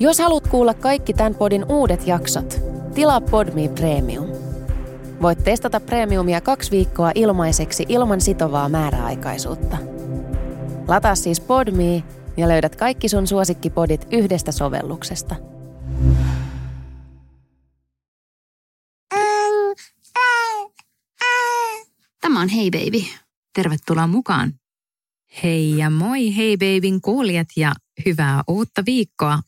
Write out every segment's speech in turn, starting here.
Jos haluat kuulla kaikki tämän podin uudet jaksot, tilaa Podme Premium. Voit testata Premiumia kaksi viikkoa ilmaiseksi ilman sitovaa määräaikaisuutta. Lataa siis Podme ja löydät kaikki sun suosikkipodit yhdestä sovelluksesta. Tämä on Hei Baby. Tervetuloa mukaan. Hei ja moi Hei Babyn kuulijat ja hyvää uutta viikkoa.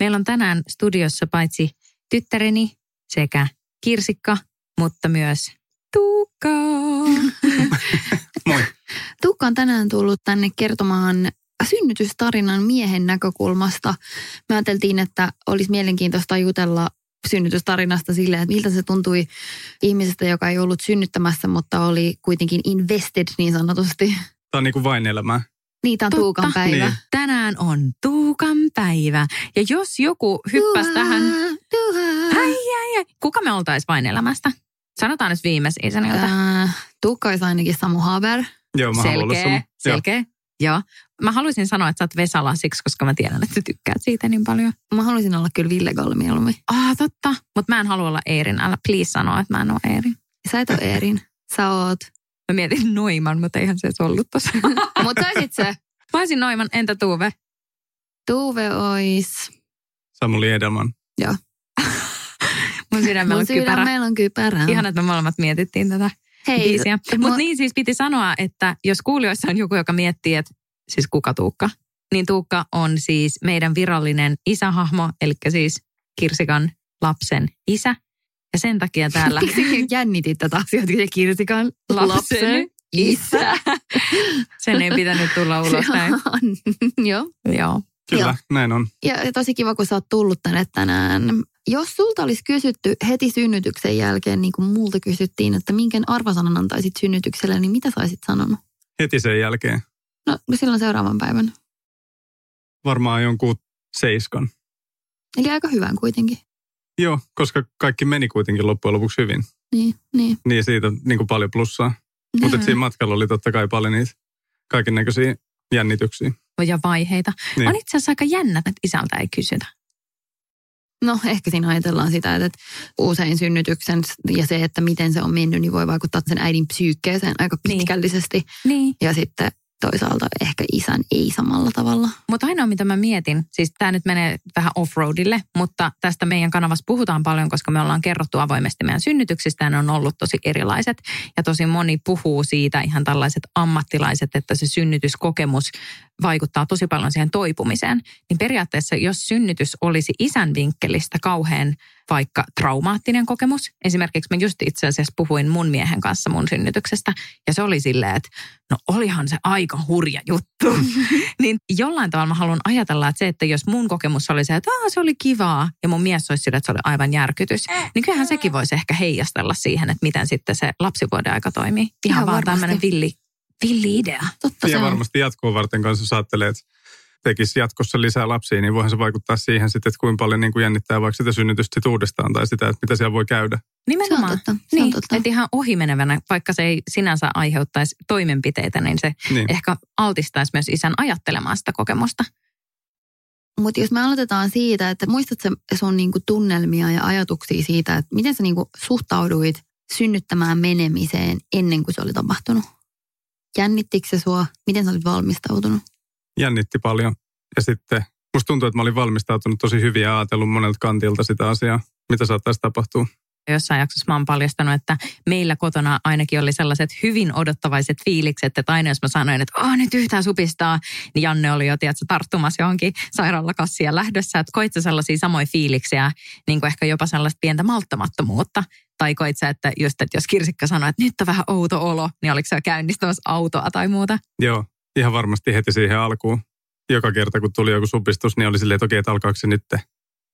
Meillä on tänään studiossa paitsi tyttäreni sekä Kirsikka, mutta myös Tuukka. Moi. Tuukka on tänään tullut tänne kertomaan synnytystarinan miehen näkökulmasta. Me ajateltiin, että olisi mielenkiintoista jutella synnytystarinasta silleen, että miltä se tuntui ihmisestä, joka ei ollut synnyttämässä, mutta oli kuitenkin invested niin sanotusti. Tämä on niin kuin vain elämää. Niitä on Totta. Tuukan päivä. Niin. Tänään on Tuukan päivä. Ja jos joku hyppäsi tähän... Tuha. Ai, ai, ai. Kuka me oltais vain elämästä? Sanotaan nyt viime seasonilta. Äh, Tuukka olisi ainakin Samu Haber. Joo, mä haluan olla sun. Selkeä, Joo. selkeä. Joo. Mä haluaisin sanoa, että sä oot Vesala siksi, koska mä tiedän, että sä tykkäät siitä niin paljon. Mä haluaisin olla kyllä Ville Galle mieluummin. Ah, totta. Mutta mä en halua olla Eerin. Älä please sanoa, että mä en ole Eerin. Sä et ole Eerin. Sä oot. Mä mietin Noiman, mutta eihän se edes ollut tossa. Mutta sä se. Mä olisin Noiman, entä Tuve? Tuve ois. Samuli Edelman. Mun sydämellä Mun on kypärä. sydämellä on kypärä. Ihan, että me molemmat mietittiin tätä Hei, biisiä. mua- Mutta niin siis piti sanoa, että jos kuulijoissa on joku, joka miettii, että siis kuka Tuukka, niin Tuukka on siis meidän virallinen isähahmo, eli siis Kirsikan lapsen isä. Ja sen takia täällä Miksi jännitit tätä asiaa, että Kirsikan lapsen isä. Sen ei pitänyt tulla ulos näin. Joo. Joo. Kyllä, Joo. näin on. Ja tosi kiva, kun sä oot tullut tänne tänään. Jos sulta olisi kysytty heti synnytyksen jälkeen, niin kuin multa kysyttiin, että minkä arvosanan antaisit synnytykselle, niin mitä sä olisit sanonut? Heti sen jälkeen. No silloin seuraavan päivän. Varmaan jonkun seiskan. Eli aika hyvän kuitenkin. Joo, koska kaikki meni kuitenkin loppujen lopuksi hyvin. Niin, niin. Niin siitä niin kuin paljon plussaa. Mutta siinä matkalla oli totta kai paljon niitä kaiken näköisiä jännityksiä. Ja vaiheita. Niin. On itse asiassa aika jännä, että isältä ei kysytä. No ehkä siinä ajatellaan sitä, että usein synnytyksen ja se, että miten se on mennyt, niin voi vaikuttaa sen äidin psyykkeeseen aika Niin. pitkällisesti. Niin. Ja sitten toisaalta ehkä isän ei samalla tavalla. Mutta ainoa, mitä mä mietin, siis tämä nyt menee vähän off-roadille, mutta tästä meidän kanavassa puhutaan paljon, koska me ollaan kerrottu avoimesti meidän synnytyksistä ne on ollut tosi erilaiset. Ja tosi moni puhuu siitä, ihan tällaiset ammattilaiset, että se synnytyskokemus vaikuttaa tosi paljon siihen toipumiseen. Niin periaatteessa, jos synnytys olisi isän vinkkelistä kauhean vaikka traumaattinen kokemus. Esimerkiksi mä just itse asiassa puhuin mun miehen kanssa mun synnytyksestä ja se oli silleen, että no olihan se aika hurja juttu. niin jollain tavalla mä haluan ajatella, että se, että jos mun kokemus oli se, että Aa, se oli kivaa ja mun mies olisi sillä, että se oli aivan järkytys, niin kyllähän sekin voisi ehkä heijastella siihen, että miten sitten se lapsivuoden aika toimii. Ihan, Ihan vaan tämmöinen villi, villi idea. Totta se Ja on. varmasti jatkoa varten kanssa, jos ajattelee, että tekisi jatkossa lisää lapsia, niin voihan se vaikuttaa siihen sitten, että kuinka paljon niin kuin jännittää vaikka sitä synnytystä sit uudestaan tai sitä, että mitä siellä voi käydä. Nimenomaan. Se on totta, se on niin, totta. että ihan ohimenevänä, vaikka se ei sinänsä aiheuttaisi toimenpiteitä, niin se Niin. ehkä altistaisi myös isän ajattelemaan sitä kokemusta. Mutta jos me aloitetaan siitä, että muistatko sun niinku tunnelmia ja ajatuksia siitä, että miten sä niinku suhtauduit synnyttämään menemiseen ennen kuin se oli tapahtunut? Jännittikö se sua? Miten sä olit valmistautunut? Jännitti paljon. Ja sitten musta tuntuu, että mä olin valmistautunut tosi hyvin ja ajatellut monelta kantilta sitä asiaa, mitä saattaisi tapahtua. Jossain jaksossa mä oon paljastanut, että meillä kotona ainakin oli sellaiset hyvin odottavaiset fiilikset, että aina jos mä sanoin, että oh, nyt yhtään supistaa, niin Janne oli jo tiedätkö, tarttumassa johonkin sairaalakassiin ja lähdössä. Että koit sä sellaisia samoja fiiliksiä, niin kuin ehkä jopa sellaista pientä malttamattomuutta. Tai koit sä, että just, että jos Kirsikka sanoi, että nyt on vähän outo olo, niin oliko se käynnistämässä autoa tai muuta? Joo, ihan varmasti heti siihen alkuun. Joka kerta, kun tuli joku supistus, niin oli silleen, että okei, että alkaako se nyt?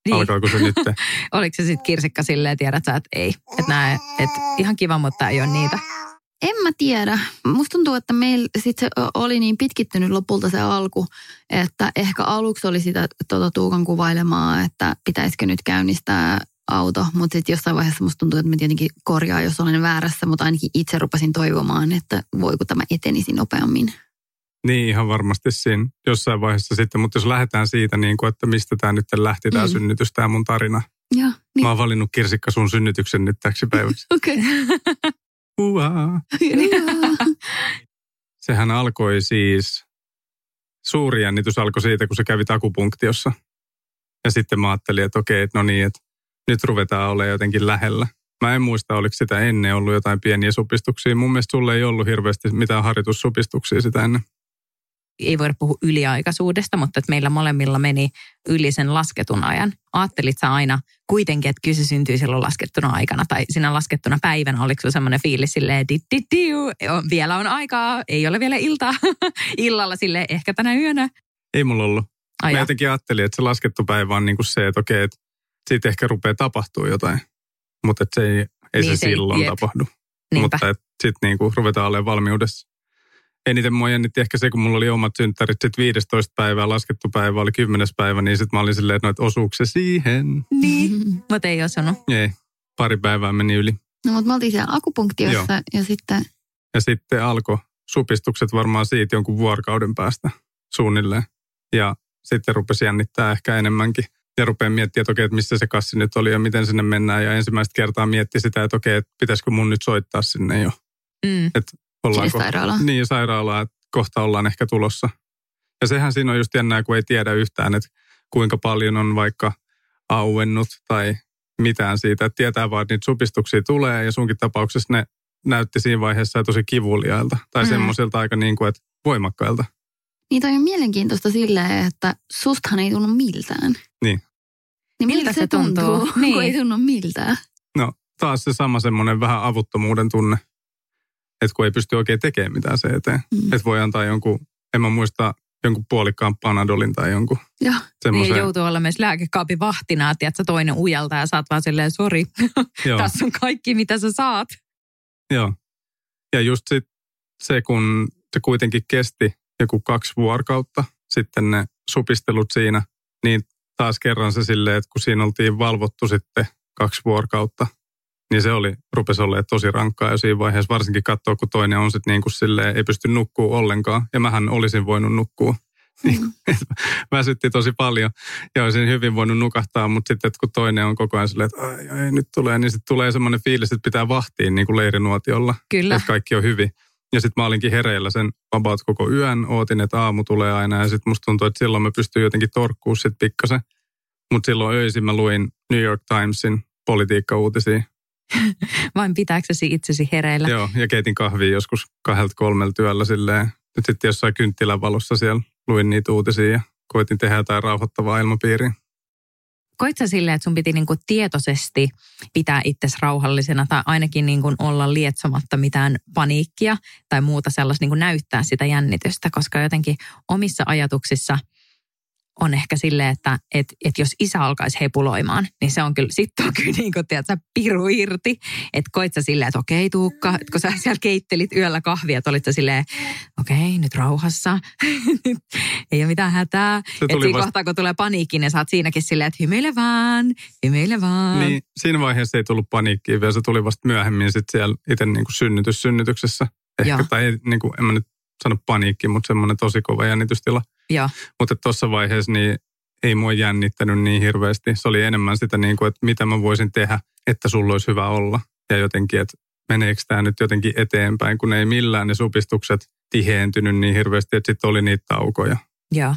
Niin. Alkaako se nyt? Oliko se sitten kirsikka silleen, tiedät sä, että ei. Että nää, että ihan kiva, mutta ei ole niitä. En mä tiedä. Musta tuntuu, että meillä sit se oli niin pitkittynyt lopulta se alku, että ehkä aluksi oli sitä tuota Tuukan kuvailemaa, että pitäisikö nyt käynnistää auto, mutta sitten jossain vaiheessa musta tuntuu, että mä tietenkin korjaan, jos olen väärässä, mutta ainakin itse rupesin toivomaan, että voiko tämä etenisi nopeammin. Niin ihan varmasti siinä jossain vaiheessa sitten, mutta jos lähdetään siitä, niin kuin, että mistä tämä nyt lähti tämä mm. synnytys, tämä mun tarina. Joo, niin. Mä oon valinnut Kirsikka sun synnytyksen nyt täksi päiväksi. Okei. Uaa. Sehän alkoi siis, suuri jännitys alkoi siitä, kun sä kävit akupunktiossa. Ja sitten mä ajattelin, että okei, että no niin, että nyt ruvetaan olemaan jotenkin lähellä. Mä en muista, oliko sitä ennen ollut jotain pieniä supistuksia. Mun mielestä sulle ei ollut hirveästi mitään harjoitussupistuksia sitä ennen. Ei voida puhua yliaikaisuudesta, mutta että meillä molemmilla meni yli sen lasketun ajan. Aattelit sä aina kuitenkin, että kyllä se syntyy silloin laskettuna aikana tai siinä laskettuna päivänä. Oliko sulla semmoinen fiilis silleen, di, di, di, vielä on aikaa, ei ole vielä iltaa. Illalla sille ehkä tänä yönä. Ei mulla ollut. Ai Mä jotenkin ajattelin, että se laskettu päivä on niin kuin se, että okei, että siitä ehkä rupeaa tapahtuu jotain. Mutta että se ei, ei Niin, se, se silloin jep. tapahdu. Niinpä. Mutta että sitten niin kuin ruvetaan olemaan valmiudessa. Eniten mua jännitti ehkä se, kun mulla oli omat synttärit, sitten 15 päivää, laskettu päivä oli 10 päivä, niin sitten mä olin silleen, että noit osuuko se siihen? Niin, mutta ei osunut. Ei, pari päivää meni yli. No, mutta me oltiin siellä akupunktiossa ja sitten, Ja sitten alkoi supistukset varmaan siitä jonkun vuorokauden päästä suunnilleen. Ja sitten rupesi jännittää ehkä enemmänkin. Ja rupeaa miettimään, että okei, että missä se kassi nyt oli ja miten sinne mennään. Ja ensimmäistä kertaa mietti sitä, että okei, että pitäisikö mun nyt soittaa sinne jo. Mm. Että ollaanko, sairaalaan. Niin, sairaalaa, että kohta ollaan ehkä tulossa. Ja sehän siinä on just jännää, kun ei tiedä yhtään, että kuinka paljon on vaikka auennut tai mitään siitä. Että tietää vaan, että niitä supistuksia tulee ja sunkin tapauksessa ne näytti siinä vaiheessa tosi kivuliailta. Tai Mm. mm. semmoiselta aika niin kuin, että voimakkailta. niin toi on mielenkiintoista silleen, että sustahan ei tunnu miltään. Niin. Niin Miltä miltä se se tuntuu, tuntuu? Niin. kun ei tunnu miltään? No taas se sama semmoinen vähän avuttomuuden tunne. Että kun ei pysty oikein tekemään mitään se eteen. Mm. Että voi antaa jonkun, en mä muista, jonkun puolikkaan panadolin tai jonkun Joo. semmoisen. Niin joutuu olla myös lääkekaapin vahtina, että tiedätkö, toinen ujalta ja saat vaan silleen, sori, tässä on kaikki mitä sä saat. Joo. Ja just sit se, kun se kuitenkin kesti joku kaksi vuorokautta, sitten ne supistelut siinä, niin taas kerran se silleen, että kun siinä oltiin valvottu sitten kaksi vuorokautta, niin se oli, rupesi olemaan tosi rankkaa ja siinä vaiheessa varsinkin katsoa, kun toinen on sitten niin kuin silleen, ei pysty nukkuu ollenkaan. Ja mähän olisin voinut nukkua. Mm. Väsytti tosi paljon ja olisin hyvin voinut nukahtaa, mutta sitten että kun toinen on koko ajan silleen, että ai, ai, nyt tulee, niin sitten tulee semmoinen fiilis, että pitää vahtiin niin kuin leirinuotiolla Kyllä. että kaikki on hyvin. Ja sitten mä olinkin hereillä sen about koko yön, ootin, että aamu tulee aina ja sitten musta tuntuu, että silloin mä pystyn jotenkin torkkuu sitten pikkasen. Mutta silloin öisin mä luin New York Timesin politiikkauutisia. Vain pitääksesi itsesi hereillä. Joo, ja keitin kahvia joskus kahdelta kolmelta työllä silleen. Nyt sitten jossain kynttilän valossa siellä luin niitä uutisia ja koitin tehdä jotain rauhoittavaa ilmapiiriä. Koit sä silleen, että sun piti niinku tietoisesti pitää itsesi rauhallisena tai ainakin niinku olla lietsomatta mitään paniikkia tai muuta sellaista niinku näyttää sitä jännitystä, koska jotenkin omissa ajatuksissa on ehkä silleen, että et, et jos isä alkaisi hepuloimaan, niin se on kyllä, sitten on kyllä niin kuin, tiedätkö, piru irti. Että koit sä silleen, että okei Tuukka, että kun sä siellä keittelit yöllä kahvia, että olit sä silleen, okei nyt rauhassa, ei ole mitään hätää. Että siinä vasta, kohtaa, kun tulee paniikki, niin sä oot siinäkin silleen, että hymyile vaan, hymyile vaan. niin, siinä vaiheessa ei tullut paniikkiä vielä, se tuli vasta myöhemmin sitten siellä itse niin kuin synnytys synnytyksessä. Ehkä, Joo. tai niin kuin, en mä nyt sano paniikki, mutta semmoinen tosi kova jännitystila. Joo. Mutta tuossa vaiheessa niin ei mua jännittänyt niin hirveästi. Se oli enemmän sitä, niin kuin, että mitä mä voisin tehdä, että sulla olisi hyvä olla. Ja jotenkin, että meneekö tämä nyt jotenkin eteenpäin, kun ei millään ne supistukset tiheentynyt niin hirveästi, että sitten oli niitä taukoja. Joo.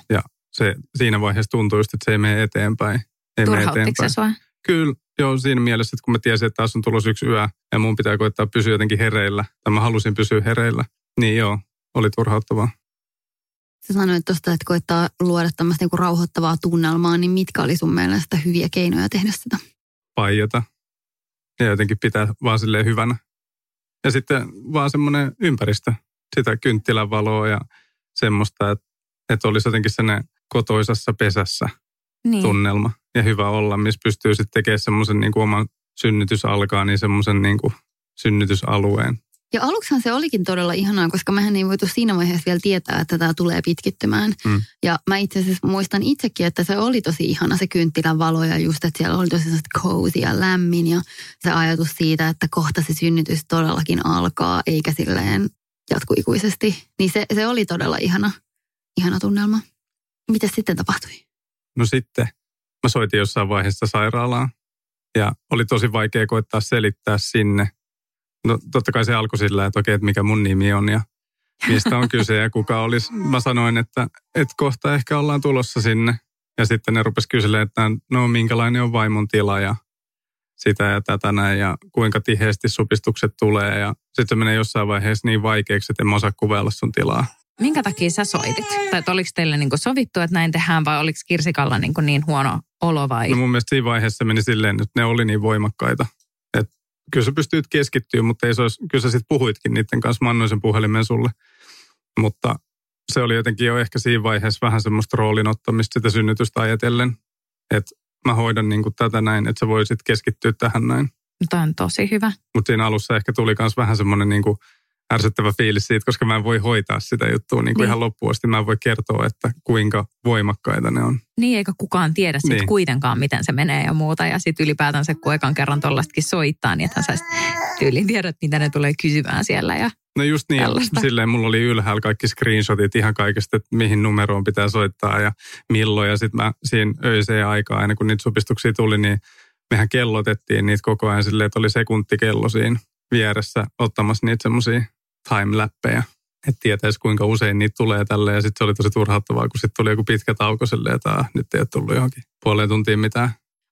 Se, siinä vaiheessa tuntui just, että se ei mene eteenpäin. Ei mene eteenpäin. sua? Kyllä, joo, siinä mielessä, että kun mä tiesin, että taas on tulossa yksi yö ja mun pitää koittaa pysyä jotenkin hereillä, tai mä halusin pysyä hereillä, niin joo, oli turhauttavaa. Sä sanoit tuosta, että koittaa luoda tämmöistä niinku rauhoittavaa tunnelmaa, niin mitkä oli sun mielestä hyviä keinoja tehdä sitä? paijata ja jotenkin pitää vaan silleen hyvänä. Ja sitten vaan semmoinen ympäristö, sitä kynttilän valoa ja semmoista, että, että olisi jotenkin sellainen kotoisassa pesässä Niin. tunnelma ja hyvä olla, missä pystyy sitten tekemään semmoisen niin kuin oman synnytys alkaa, niin semmoisen niin kuin synnytysalueen. Ja aluksihan se olikin todella ihanaa, koska mehän ei voitu siinä vaiheessa vielä tietää, että tämä tulee pitkittymään. Mm. Ja mä itse asiassa muistan itsekin, että se oli tosi ihana se kynttilän valo ja just, että siellä oli tosi sellaista cozy ja lämmin ja se ajatus siitä, että kohta se synnytys todellakin alkaa, eikä silleen jatkui ikuisesti. Niin se, se oli todella ihana, ihana tunnelma. Mitä sitten tapahtui? No sitten mä soitin jossain vaiheessa sairaalaan ja oli tosi vaikea koittaa selittää sinne. No totta kai se alkoi sillä, että okei, että mikä mun nimi on ja mistä on kyse ja kuka olisi. Mä sanoin, että, että kohta ehkä ollaan tulossa sinne. Ja sitten ne rupesi kyselemään, että no minkälainen on vaimon tila ja sitä ja tätä näin ja kuinka tiheesti supistukset tulee. Ja sitten se menee jossain vaiheessa niin vaikeaksi, että en mä osaa kuvailla sun tilaa. Minkä takia sä soitit? Tai että oliko teille niin sovittu, että näin tehdään vai oliko Kirsikalla niin, niin huono olo vai? No mun mielestä siinä vaiheessa meni silleen, että ne oli niin voimakkaita. Kyllä sä pystyit keskittyä, mutta ei se olisi, kyllä sä sitten puhuitkin niiden kanssa. Mä annoin sen puhelimen sulle. Mutta se oli jotenkin jo ehkä siinä vaiheessa vähän semmoista roolin ottamista sitä synnytystä ajatellen. Että mä hoidan niin kuin tätä näin, että sä voisit keskittyä tähän näin. Tämä on tosi hyvä. Mutta siinä alussa ehkä tuli myös vähän semmoinen niin kuin ärsyttävä fiilis siitä, koska mä en voi hoitaa sitä juttua niin kuin niin. ihan loppuun asti. Mä en voi kertoa, että kuinka voimakkaita ne on. Niin, eikä kukaan tiedä sitten niin. kuitenkaan, miten se menee ja muuta. Ja sitten ylipäätään se, kun ekan kerran tuollaistakin soittaa, niin että sä tyyliin tiedät, mitä ne tulee kysymään siellä. Ja no just niin, tällaista. silleen mulla oli ylhäällä kaikki screenshotit ihan kaikesta, että mihin numeroon pitää soittaa ja milloin. Ja sitten mä siinä öiseen aikaa, aina kun niitä supistuksia tuli, niin mehän kellotettiin niitä koko ajan silleen, että oli sekuntikello siinä vieressä ottamassa niitä semmoisia timeläppejä, että tietäisi kuinka usein niitä tulee tälle ja sitten se oli tosi turhauttavaa, kun sitten tuli joku pitkä tauko silleen, että nyt ei ole tullut johonkin puoleen tuntiin mitään.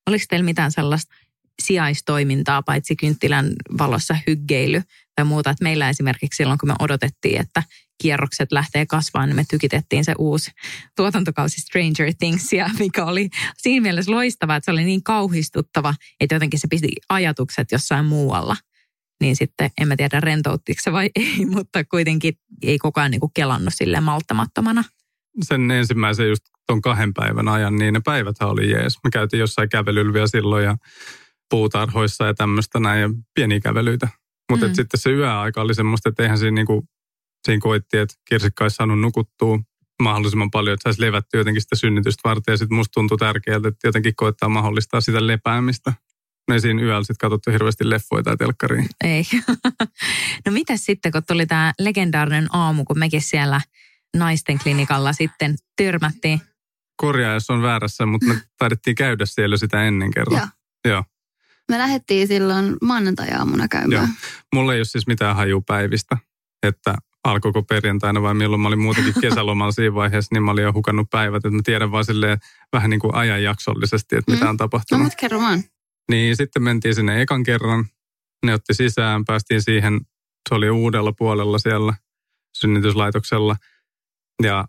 Oliko teillä mitään sellaista sijaistoimintaa, paitsi kynttilän valossa hyggeily tai muuta. Että meillä esimerkiksi silloin, kun me odotettiin, että kierrokset lähtee kasvamaan, niin me tykitettiin se uusi tuotantokausi Stranger Thingsia, mikä oli siinä mielessä loistava, että se oli niin kauhistuttava, että jotenkin se pisti ajatukset jossain muualla – niin sitten en mä tiedä rentouttiko se vai ei, mutta kuitenkin ei koko ajan niin kuin kelannut sille malttamattomana. Sen ensimmäisen just tuon kahden päivän ajan, niin ne päivät oli jees. Me käytiin jossain kävelyllä silloin ja puutarhoissa ja tämmöistä näin ja pieniä kävelyitä. Mutta mm. sitten se yöaika oli semmoista, että eihän siinä, niinku, siinä koitti, että kirsikka olisi saanut nukuttua mahdollisimman paljon, että saisi levättyä jotenkin sitä synnytystä varten. Ja sitten musta tuntui tärkeältä, että jotenkin koittaa mahdollistaa sitä lepäämistä me siinä yöllä sitten katsottu hirveästi leffoja tai telkkariin. Ei. no mitä sitten, kun tuli tämä legendaarinen aamu, kun mekin siellä naisten klinikalla sitten törmättiin? Korjaa, jos on väärässä, mutta me taidettiin käydä siellä sitä ennen kerran. Joo. Joo. Me lähdettiin silloin maanantai-aamuna käymään. Joo. Mulla ei ole siis mitään haju päivistä, että alkoiko perjantaina vai milloin mä olin muutenkin kesälomalla siinä vaiheessa, niin mä olin jo hukannut päivät. Että mä tiedän vaan silleen vähän niin kuin ajanjaksollisesti, että mm. mitä on tapahtunut. No mutta kerro vaan. Niin sitten mentiin sinne ekan kerran. Ne otti sisään, päästiin siihen, se oli uudella puolella siellä synnytyslaitoksella. Ja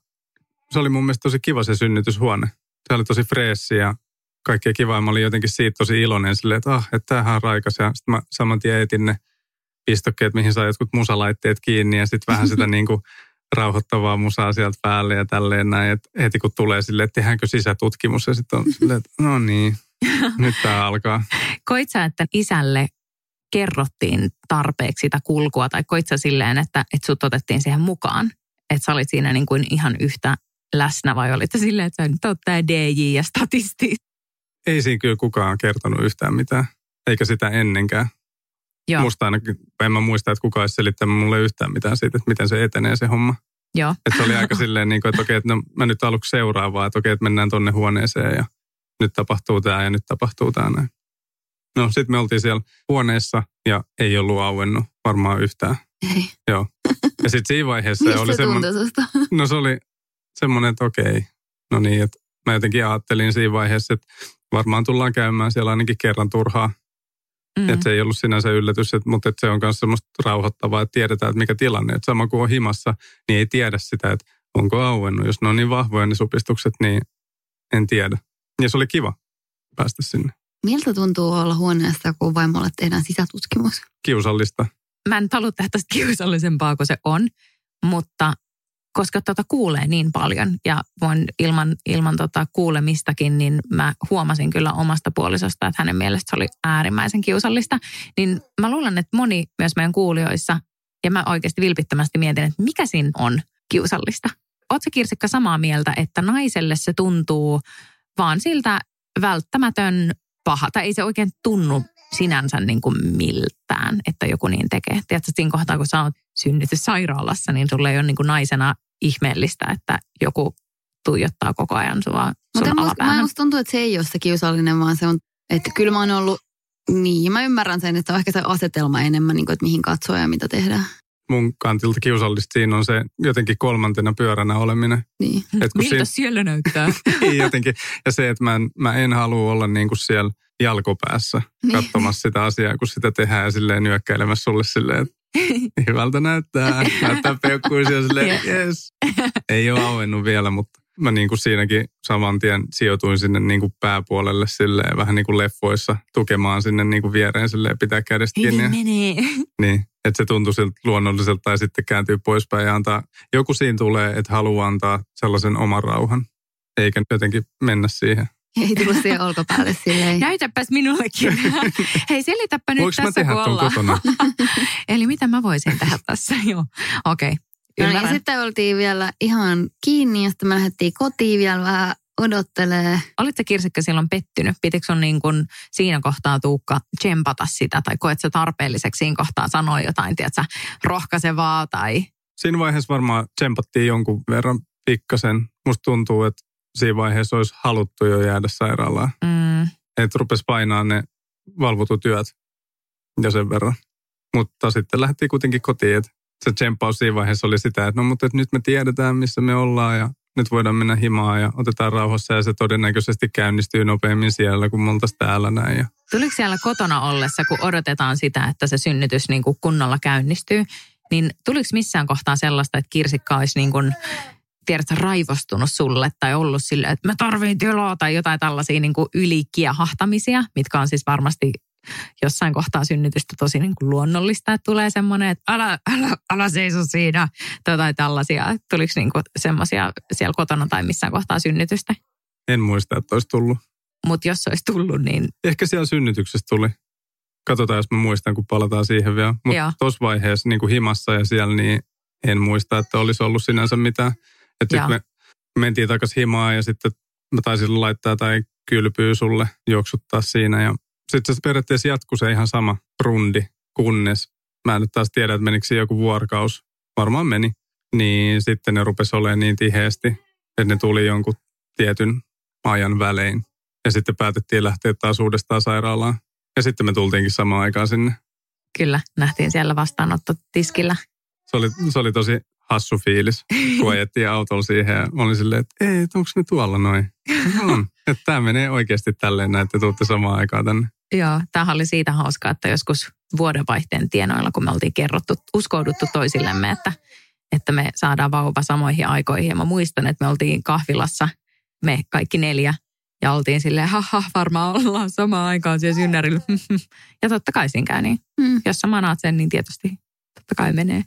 se oli mun mielestä tosi kiva se synnytyshuone. Se oli tosi freessi ja kaikkea kivaa. Mä olin jotenkin siitä tosi iloinen silleen, että ah, että tämähän on raikas. Ja sitten mä saman tien etin ne pistokkeet, mihin sai jotkut musalaitteet kiinni ja sitten vähän sitä niin kuin rauhoittavaa musaa sieltä päälle ja tälleen näin. Että heti kun tulee silleen, että tehdäänkö sisätutkimus ja sitten on silleen, että no niin, nyt tämä alkaa. Koit sä, että isälle kerrottiin tarpeeksi sitä kulkua tai koit sä silleen, että, että sut otettiin siihen mukaan? Että sä olit siinä niin kuin ihan yhtä läsnä vai olit silleen, että sä nyt oot tämä DJ ja statisti? Ei siinä kyllä kukaan kertonut yhtään mitään, eikä sitä ennenkään. Joo. Musta ainakin, en mä muista, että kukaan olisi selittänyt mulle yhtään mitään siitä, että miten se etenee se homma. Joo. Että se oli aika silleen, niin kuin, että okei, että no, mä nyt aluksi seuraavaa, että okei, että mennään tonne huoneeseen ja nyt tapahtuu tämä ja nyt tapahtuu tämä näin. No sitten me oltiin siellä huoneessa ja ei ollut auennut varmaan yhtään. Ei. Joo. Ja sitten siinä vaiheessa Mistä oli semmoinen... No se oli semmoinen, että okei. No niin, että mä jotenkin ajattelin siinä vaiheessa, että varmaan tullaan käymään siellä ainakin kerran turhaa. Mm. Että se ei ollut sinänsä yllätys, että, mutta että se on myös semmoista rauhoittavaa, että tiedetään, että mikä tilanne. Että sama kuin on himassa, niin ei tiedä sitä, että onko auennut. Jos ne on niin vahvoja ne supistukset, niin en tiedä. Ja se oli kiva päästä sinne. Miltä tuntuu olla huoneessa, kun vaimolle tehdään sisätutkimus? Kiusallista. Mä en halua tehdä tästä kiusallisempaa kuin se on, mutta koska tota kuulee niin paljon ja voin ilman, ilman tota kuulemistakin, niin mä huomasin kyllä omasta puolisosta, että hänen mielestä se oli äärimmäisen kiusallista. Niin mä luulen, että moni myös meidän kuulijoissa, ja mä oikeasti vilpittömästi mietin, että mikä siinä on kiusallista. Oletko Kirsikka samaa mieltä, että naiselle se tuntuu vaan siltä välttämätön paha, tai ei se oikein tunnu sinänsä niin kuin miltään, että joku niin tekee. Tiedätkö, siinä kohtaa, kun sä oot synnytyssairaalassa, niin sulle ei ole niin kuin naisena ihmeellistä, että joku tuijottaa koko ajan sua Mutta musta, mä musta tuntuu, että se ei ole se kiusallinen, vaan se on, että kyllä mä oon ollut, niin mä ymmärrän sen, että on ehkä se asetelma enemmän, niin kuin, että mihin katsoa ja mitä tehdään. Mun kantilta kiusallista siinä on se jotenkin kolmantena pyöränä oleminen. Niin. Et kun Miltä siinä- siellä näyttää? Niin jotenkin. Ja se, että mä en, mä en halua olla niin kuin siellä jalkopäässä Niin. katsomassa sitä asiaa, kun sitä tehdään ja silleen nyökkäilemässä sulle silleen, että hyvältä näyttää. Näyttää peukkuisia silleen, Yes. yes. Ei ole auennut vielä, mutta mä niin kuin siinäkin saman tien sijoituin sinne niin kuin pääpuolelle silleen, vähän niin kuin leffoissa tukemaan sinne niin kuin viereen silleen, pitää kädestä kiinni. menee. Niin, että se tuntuu siltä luonnolliselta tai sitten kääntyy poispäin ja antaa, joku siinä tulee, että haluaa antaa sellaisen oman rauhan, eikä jotenkin mennä siihen. Ei tullut siihen olkapäälle silleen. Näytäpäs minullekin. Hei, selitäpä nyt Voinko mä tässä, tehdä kun ollaan. kotona? Eli mitä mä voisin tehdä tässä? Joo, okei. Okay. No niin, ja sitten oltiin vielä ihan kiinni ja sitten me lähdettiin kotiin vielä vähän odottelee. Olitko Kirsikka silloin pettynyt? Pitikö sun niin kuin siinä kohtaa Tuukka tsempata sitä tai koet sä tarpeelliseksi siinä kohtaa sanoa jotain, tiedätkö, rohkaisevaa tai... Siinä vaiheessa varmaan tsempattiin jonkun verran pikkasen. Musta tuntuu, että siinä vaiheessa olisi haluttu jo jäädä sairaalaan. Mm, Että rupesi painaa ne valvotut työt ja sen verran. Mutta sitten lähdettiin kuitenkin kotiin, että se tsemppaus siinä vaiheessa oli sitä, että no mutta että nyt me tiedetään, missä me ollaan ja nyt voidaan mennä himaan ja otetaan rauhassa ja se todennäköisesti käynnistyy nopeammin siellä, me oltaisiin täällä näin. Ja Tuliko siellä kotona ollessa, kun odotetaan sitä, että se synnytys niin kuin kunnolla käynnistyy, niin tuliko missään kohtaa sellaista, että Kirsikka olisi niin kuin, tiedätkö, raivostunut sulle tai ollut sille, että mä tarviin tilaa tai jotain tällaisia niin kuin ylikiehahtamisia, mitkä on siis varmasti jossain kohtaa synnytystä tosi niin kuin luonnollista, että tulee semmoinen, että älä, älä, älä seiso siinä tai tällaisia. Tuliko niin kuin semmoisia siellä kotona tai missään kohtaa synnytystä? en muista, että olisi tullut. Mutta jos olisi tullut, niin Ehkä siellä synnytyksessä tuli. Katsotaan, jos mä muistan, kun palataan siihen vielä. Mutta tuossa vaiheessa niin kuin himassa ja siellä, niin en muista, että olisi ollut sinänsä mitään. Että me mentiin takaisin himaan ja sitten mä taisin laittaa tai kylpyy sulle juoksuttaa siinä. Ja sitten se periaatteessa jatkui se ihan sama rundi, kunnes mä en nyt taas tiedä, että menikö se joku vuorokaus. Varmaan meni. Niin sitten ne rupesi olemaan niin tiheesti, että ne tuli jonkun tietyn ajan välein. Ja sitten päätettiin lähteä taas uudestaan sairaalaan. Ja sitten me tultiinkin samaan aikaan sinne. kyllä nähtiin siellä vastaanottotiskillä. Se oli, se oli tosi hassu fiilis, kun ajettiin autolla siihen. Ja olin silleen, että ei, onko ne tuolla noin? On. Että tämä menee oikeasti tälleen, näin, että tuutte samaan aikaan tänne. Joo, tämähän oli siitä hauskaa, että joskus vuodenvaihteen tienoilla, kun me oltiin kerrottu, uskouduttu toisillemme, että, että me saadaan vauva samoihin aikoihin. Ja mä muistan, että me oltiin kahvilassa, me kaikki neljä, ja oltiin silleen, haha, varmaan ollaan samaan aikaan siellä synnärillä. Ja totta kai siinä käy niin. Mm. Jos sä manaat sen, niin tietysti totta kai menee.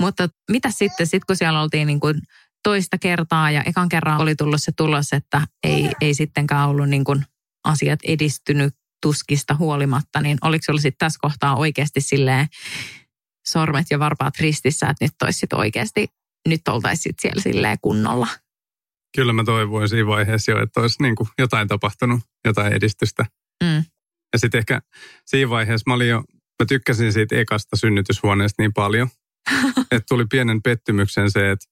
Mutta mitä sitten, sit kun siellä oltiin niin kuin toista kertaa ja ekan kerran oli tullut se tulos, että ei, ei sittenkään ollut niin kuin asiat edistynyt tuskista huolimatta, niin oliko sulla sitten tässä kohtaa oikeasti silleen sormet ja varpaat ristissä, että nyt olisi sit oikeasti, nyt oltaisiin siellä silleen kunnolla. Kyllä mä toivoin siinä vaiheessa jo, että olisi niin kuin jotain tapahtunut, jotain edistystä. Mm. Ja sitten ehkä siinä vaiheessa mä olin jo, mä tykkäsin siitä ekasta synnytyshuoneesta niin paljon, että tuli pienen pettymyksen se, että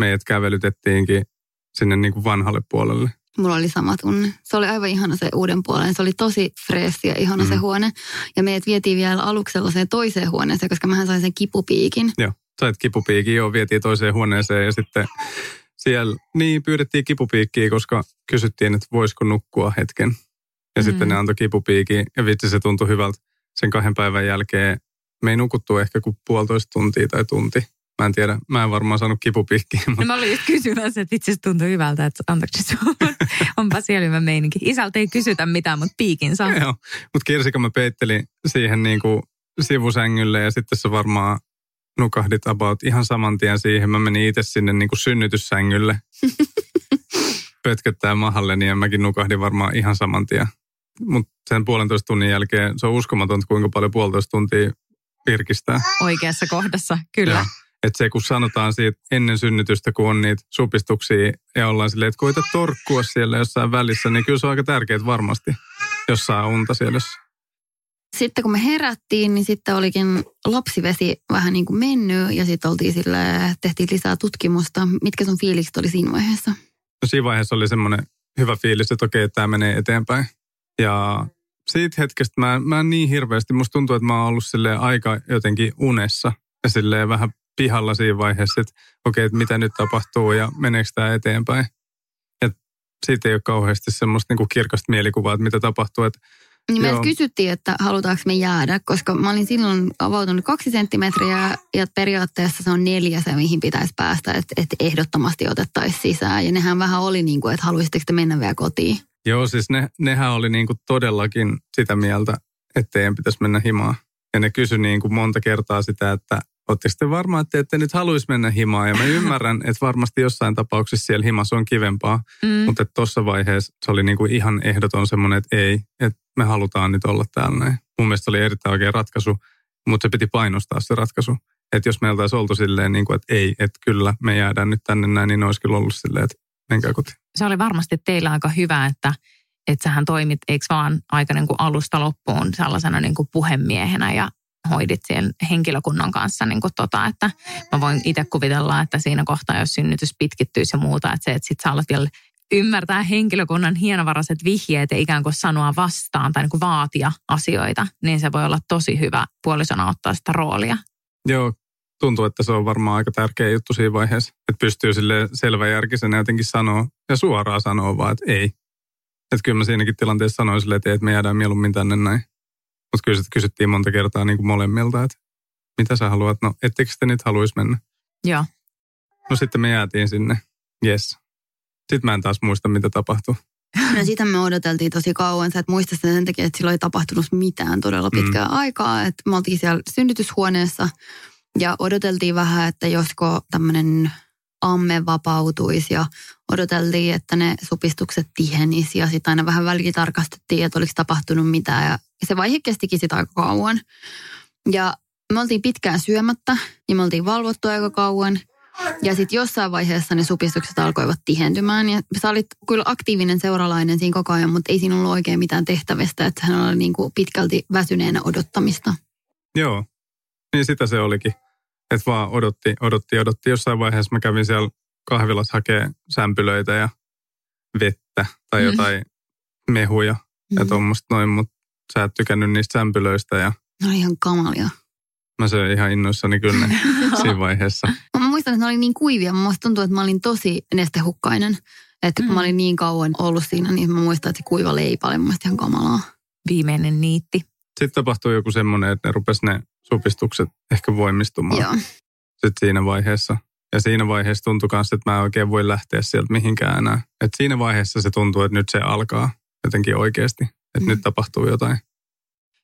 meidät kävelytettiinkin sinne niin kuin vanhalle puolelle. Mulla oli sama tunne. Se oli aivan ihana se uuden puolen. Se oli tosi freesi ja ihana mm. se huone. Ja meidät vietiin vielä aluksi sellaiseen toiseen huoneeseen, koska mähän sain sen kipupiikin. Joo, sait kipupiikin, joo, vietiin toiseen huoneeseen ja sitten siellä, niin pyydettiin kipupiikkiä, koska kysyttiin, että voisiko nukkua hetken. Ja Mm. sitten ne antoi kipupiikin ja vitsi se tuntui hyvältä sen kahden päivän jälkeen. Me ei nukuttu ehkä kuin puolitoista tuntia tai tunti. Mä en tiedä, mä en varmaan saanut kipupiikkiä, mutta No mä olin just kysymässä, että itse asiassa tuntuu hyvältä, että anteeksi sun. Onpa siellä hyvä meininki. Isältä ei kysytä mitään, mutta piikin saa. Joo, mutta kirsikka mä peittelin siihen niin kuin sivusängylle ja sitten se varmaan nukahdit about ihan saman tien siihen. Mä menin itse sinne niin kuin synnytyssängylle pötköttää mahalleni ja mäkin nukahdin varmaan ihan saman tien. Mutta sen puolentoista tunnin jälkeen se on uskomatonta, kuinka paljon puolitoista tuntia virkistää. Oikeassa kohdassa, kyllä. Joo. Että se kun sanotaan siitä ennen synnytystä, kun on niitä supistuksia ja ollaan silleen, että koita torkkua siellä jossain välissä, niin kyllä se on aika tärkeää varmasti, jos saa unta siellä. Sitten kun me herättiin, niin sitten olikin lapsivesi vähän niin kuin mennyt ja sitten oltiin sille, tehtiin lisää tutkimusta. Mitkä sun fiilikset oli siinä vaiheessa? No siinä vaiheessa oli semmoinen hyvä fiilis, että okei, tämä menee eteenpäin. Ja siitä hetkestä mä, mä en niin hirveästi, musta tuntuu, että mä oon ollut silleen aika jotenkin unessa ja silleen vähän pihalla siinä vaiheessa, että okei, että mitä nyt tapahtuu ja meneekö tämä eteenpäin. Ja siitä ei ole kauheasti semmoista niin kuin kirkasta mielikuvaa, että mitä tapahtuu. Että niin me kysyttiin, että halutaanko me jäädä, koska mä olin silloin avautunut kaksi senttimetriä ja periaatteessa se on neljä se, mihin pitäisi päästä, että, että ehdottomasti otettaisiin sisään. Ja nehän vähän oli niin kuin, että haluaisitteko te mennä vielä kotiin? Joo, siis ne, nehän oli niin kuin todellakin sitä mieltä, että teidän pitäisi mennä himaan. Ja ne kysyi niin kuin monta kertaa sitä, että Oletteko te varmaan, että ette nyt haluaisi mennä himaan? Ja mä ymmärrän, että varmasti jossain tapauksessa siellä himassa on kivempaa. Mm. Mutta tuossa vaiheessa se oli niinku ihan ehdoton semmoinen, että ei, että me halutaan nyt olla täällä näin. Mun mielestä se oli erittäin oikea ratkaisu, mutta se piti painostaa se ratkaisu. Että jos meiltä olisi oltu silleen, niin kuin, että ei, että kyllä me jäädään nyt tänne näin, niin olisi kyllä ollut silleen, että menkää kotiin. Se oli varmasti teillä aika hyvä, että, että sähän toimit, eikö vaan aika niin kuin alusta loppuun sellaisena niin kuin puhemiehenä ja hoidit siellä henkilökunnan kanssa niin kuin tota, että mä voin itse kuvitella, että siinä kohtaa, jos synnytys pitkittyisi ja muuta, että se, että sit sä alat vielä ymmärtää henkilökunnan hienovaraiset vihjeet ja ikään kuin sanoa vastaan tai niin kuin vaatia asioita, niin se voi olla tosi hyvä puolisona ottaa sitä roolia. Joo, tuntuu, että se on varmaan aika tärkeä juttu siinä vaiheessa, että pystyy sille selväjärkisenä jotenkin sanoa ja suoraan sanoa vaan, että ei. Että kyllä mä siinäkin tilanteessa sanoin silleen, että, että me jäädään mieluummin tänne näin. Mutta kyllä kysyttiin monta kertaa niin kuin molemmilta, että mitä sä haluat. No, ettekö te nyt haluaisi mennä? Joo. No sitten me jäätiin sinne. Yes. Sitten mä en taas muista, mitä tapahtui. No sitä me odoteltiin tosi kauan. Sä et muista sitä sen takia, että sillä ei tapahtunut mitään todella pitkää mm. aikaa. Että me oltiin siellä synnytyshuoneessa ja odoteltiin vähän, että josko tämmöinen amme vapautuisi ja odoteltiin, että ne supistukset tihenisi ja sitten aina vähän välitarkastettiin, että oliko tapahtunut mitään ja se vaihe kestikin sitä aika kauan. Ja me oltiin pitkään syömättä ja me oltiin valvottu aika kauan. Ja sitten jossain vaiheessa ne supistukset alkoivat tihentymään. Ja sä olit kyllä aktiivinen seuralainen siinä koko ajan, mutta ei siinä ollut oikein mitään tehtävistä. Että hän oli niin kuin pitkälti väsyneenä odottamista. Joo, niin sitä se olikin. Että vaan odotti, odotti, odotti. Jossain vaiheessa mä kävin siellä kahvilas hakee sämpylöitä ja vettä tai mm. jotain mehuja mm. ja tuommoista noin, mutta sä et tykännyt niistä sämpylöistä. Ja no ihan kamalia. Mä söin ihan innoissani kyllä ne siinä vaiheessa. Mä muistan, että ne oli niin kuivia. Mä muistan tuntuu, että mä olin tosi nestehukkainen. Että kun mm. mä olin niin kauan ollut siinä, niin mä muistan, että se kuiva leipä oli mun ihan kamalaa. Viimeinen niitti. Sitten tapahtui joku semmoinen, että ne rupes ne supistukset ehkä voimistumaan. Joo. Sitten siinä vaiheessa. Ja siinä vaiheessa tuntui myös, että mä en oikein voi lähteä sieltä mihinkään enää. Että siinä vaiheessa se tuntuu, että nyt se alkaa jotenkin oikeasti. Että mm. nyt tapahtuu jotain.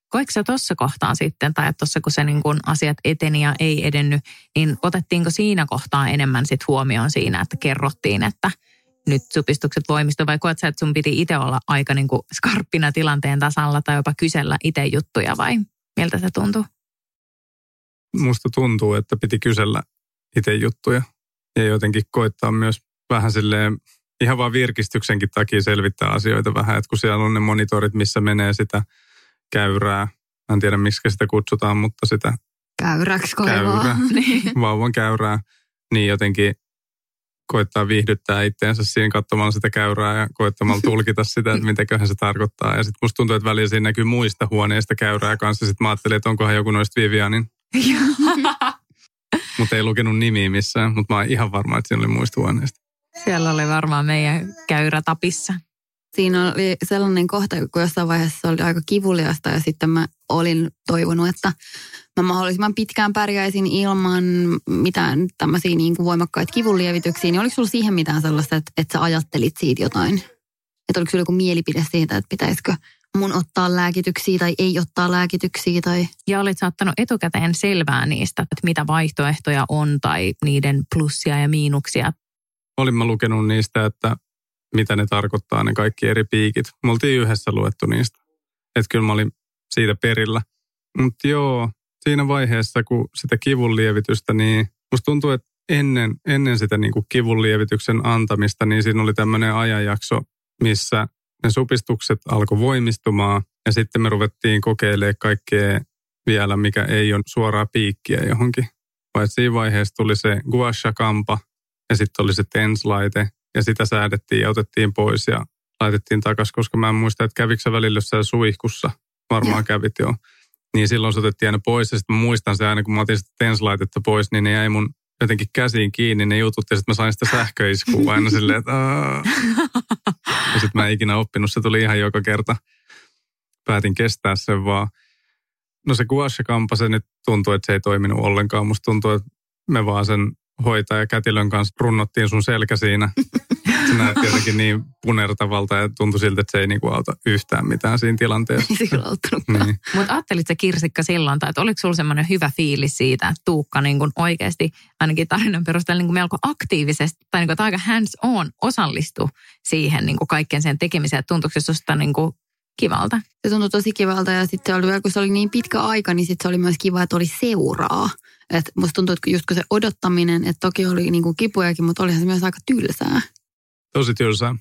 Koetko sä tuossa kohtaa sitten, tai tuossa kun se niin kun asiat eteni ja ei edennyt, niin otettiinko siinä kohtaa enemmän sit huomioon siinä, että kerrottiin, että nyt supistukset voimistu, vai koet sä, että sun piti itse olla aika niin kuin skarppina tilanteen tasalla tai jopa kysellä itse juttuja vai miltä se tuntuu? Musta tuntuu, että piti kysellä itse juttuja ja jotenkin koittaa myös vähän silleen ihan vaan virkistyksenkin takia selvittää asioita vähän, että kun siellä on ne monitorit, missä menee sitä käyrää, mä en tiedä miksi sitä kutsutaan, mutta sitä käyräksi käyrä, niin. vauvan käyrää, niin jotenkin koittaa viihdyttää itteensä siinä katsomalla sitä käyrää ja koittamalla tulkita sitä, että mitäköhän se tarkoittaa. Ja sitten musta tuntuu, että välillä siinä näkyy muista huoneista käyrää kanssa. Sitten mä ajattelin, että onkohan joku noista Vivianin. mutta ei lukenut nimiä missään, mutta mä oon ihan varma, että siinä oli muista huoneista. Siellä oli varmaan meidän käyrä tapissa. Siinä oli sellainen kohta, kun jossain vaiheessa oli aika kivuliasta ja sitten mä olin toivonut, että mä mahdollisimman pitkään pärjäisin ilman mitään tämmöisiä niin kuin voimakkaita kivunlievityksiä. Niin oliko sulla siihen mitään sellaista, että, että sä ajattelit siitä jotain? Että oliko sulla joku mielipide siitä, että pitäisikö mun ottaa lääkityksiä tai ei ottaa lääkityksiä? Tai... Ja olit saattanut etukäteen selvää niistä, että mitä vaihtoehtoja on tai niiden plussia ja miinuksia. Olin mä lukenut niistä, että mitä ne tarkoittaa, ne kaikki eri piikit. Me oltiin yhdessä luettu niistä. Että kyllä mä olin siitä perillä. Mutta joo, siinä vaiheessa, kun sitä kivun lievitystä, niin musta tuntuu, että ennen, ennen sitä niin kuin kivun lievityksen antamista, niin siinä oli tämmöinen ajanjakso, missä ne supistukset alkoi voimistumaan Ja sitten me ruvettiin kokeilemaan kaikkea vielä, mikä ei ole suoraa piikkiä johonkin. Vai siinä vaiheessa tuli se guasha-kampa ja sitten oli se TENS-laite ja sitä säädettiin ja otettiin pois ja laitettiin takaisin, koska mä en muista, että kävikö välillä jossain suihkussa. Varmaan kävit jo. Niin silloin se otettiin aina pois ja sitten muistan se aina, kun mä otin sitä TENS-laitetta pois, niin ne jäi mun jotenkin käsiin kiinni ne jutut ja sitten mä sain sitä sähköiskua aina silleen, että Ja sitten mä en ikinä oppinut, se tuli ihan joka kerta. Päätin kestää sen vaan. No se guasha-kampa, se nyt tuntuu, että se ei toiminut ollenkaan. Musta tuntuu, että me vaan sen hoitaja kätilön kanssa runnottiin sun selkä siinä. Se näytti jotenkin niin punertavalta ja tuntui siltä, että se ei niinku auta yhtään mitään siinä tilanteessa. Ei se kyllä auttanutkaan. Niin. Mutta ajattelit se Kirsikka silloin, tai että oliko sulla semmoinen hyvä fiilis siitä, että Tuukka niin kuin oikeasti ainakin tarinan perusteella niin kuin melko aktiivisesti, tai niin kuin, että aika hands on osallistu siihen niin kuin kaikkeen sen tekemiseen, että tuntuuko se susta niin kuin kivalta? Se tuntui tosi kivalta ja sitten oli, kun se oli niin pitkä aika, niin sitten se oli myös kiva, että oli seuraa. Et musta tuntuu, että just kun se odottaminen, että toki oli niin kuin kipujakin, mutta olihan se myös aika tylsää. Tosi tylsää.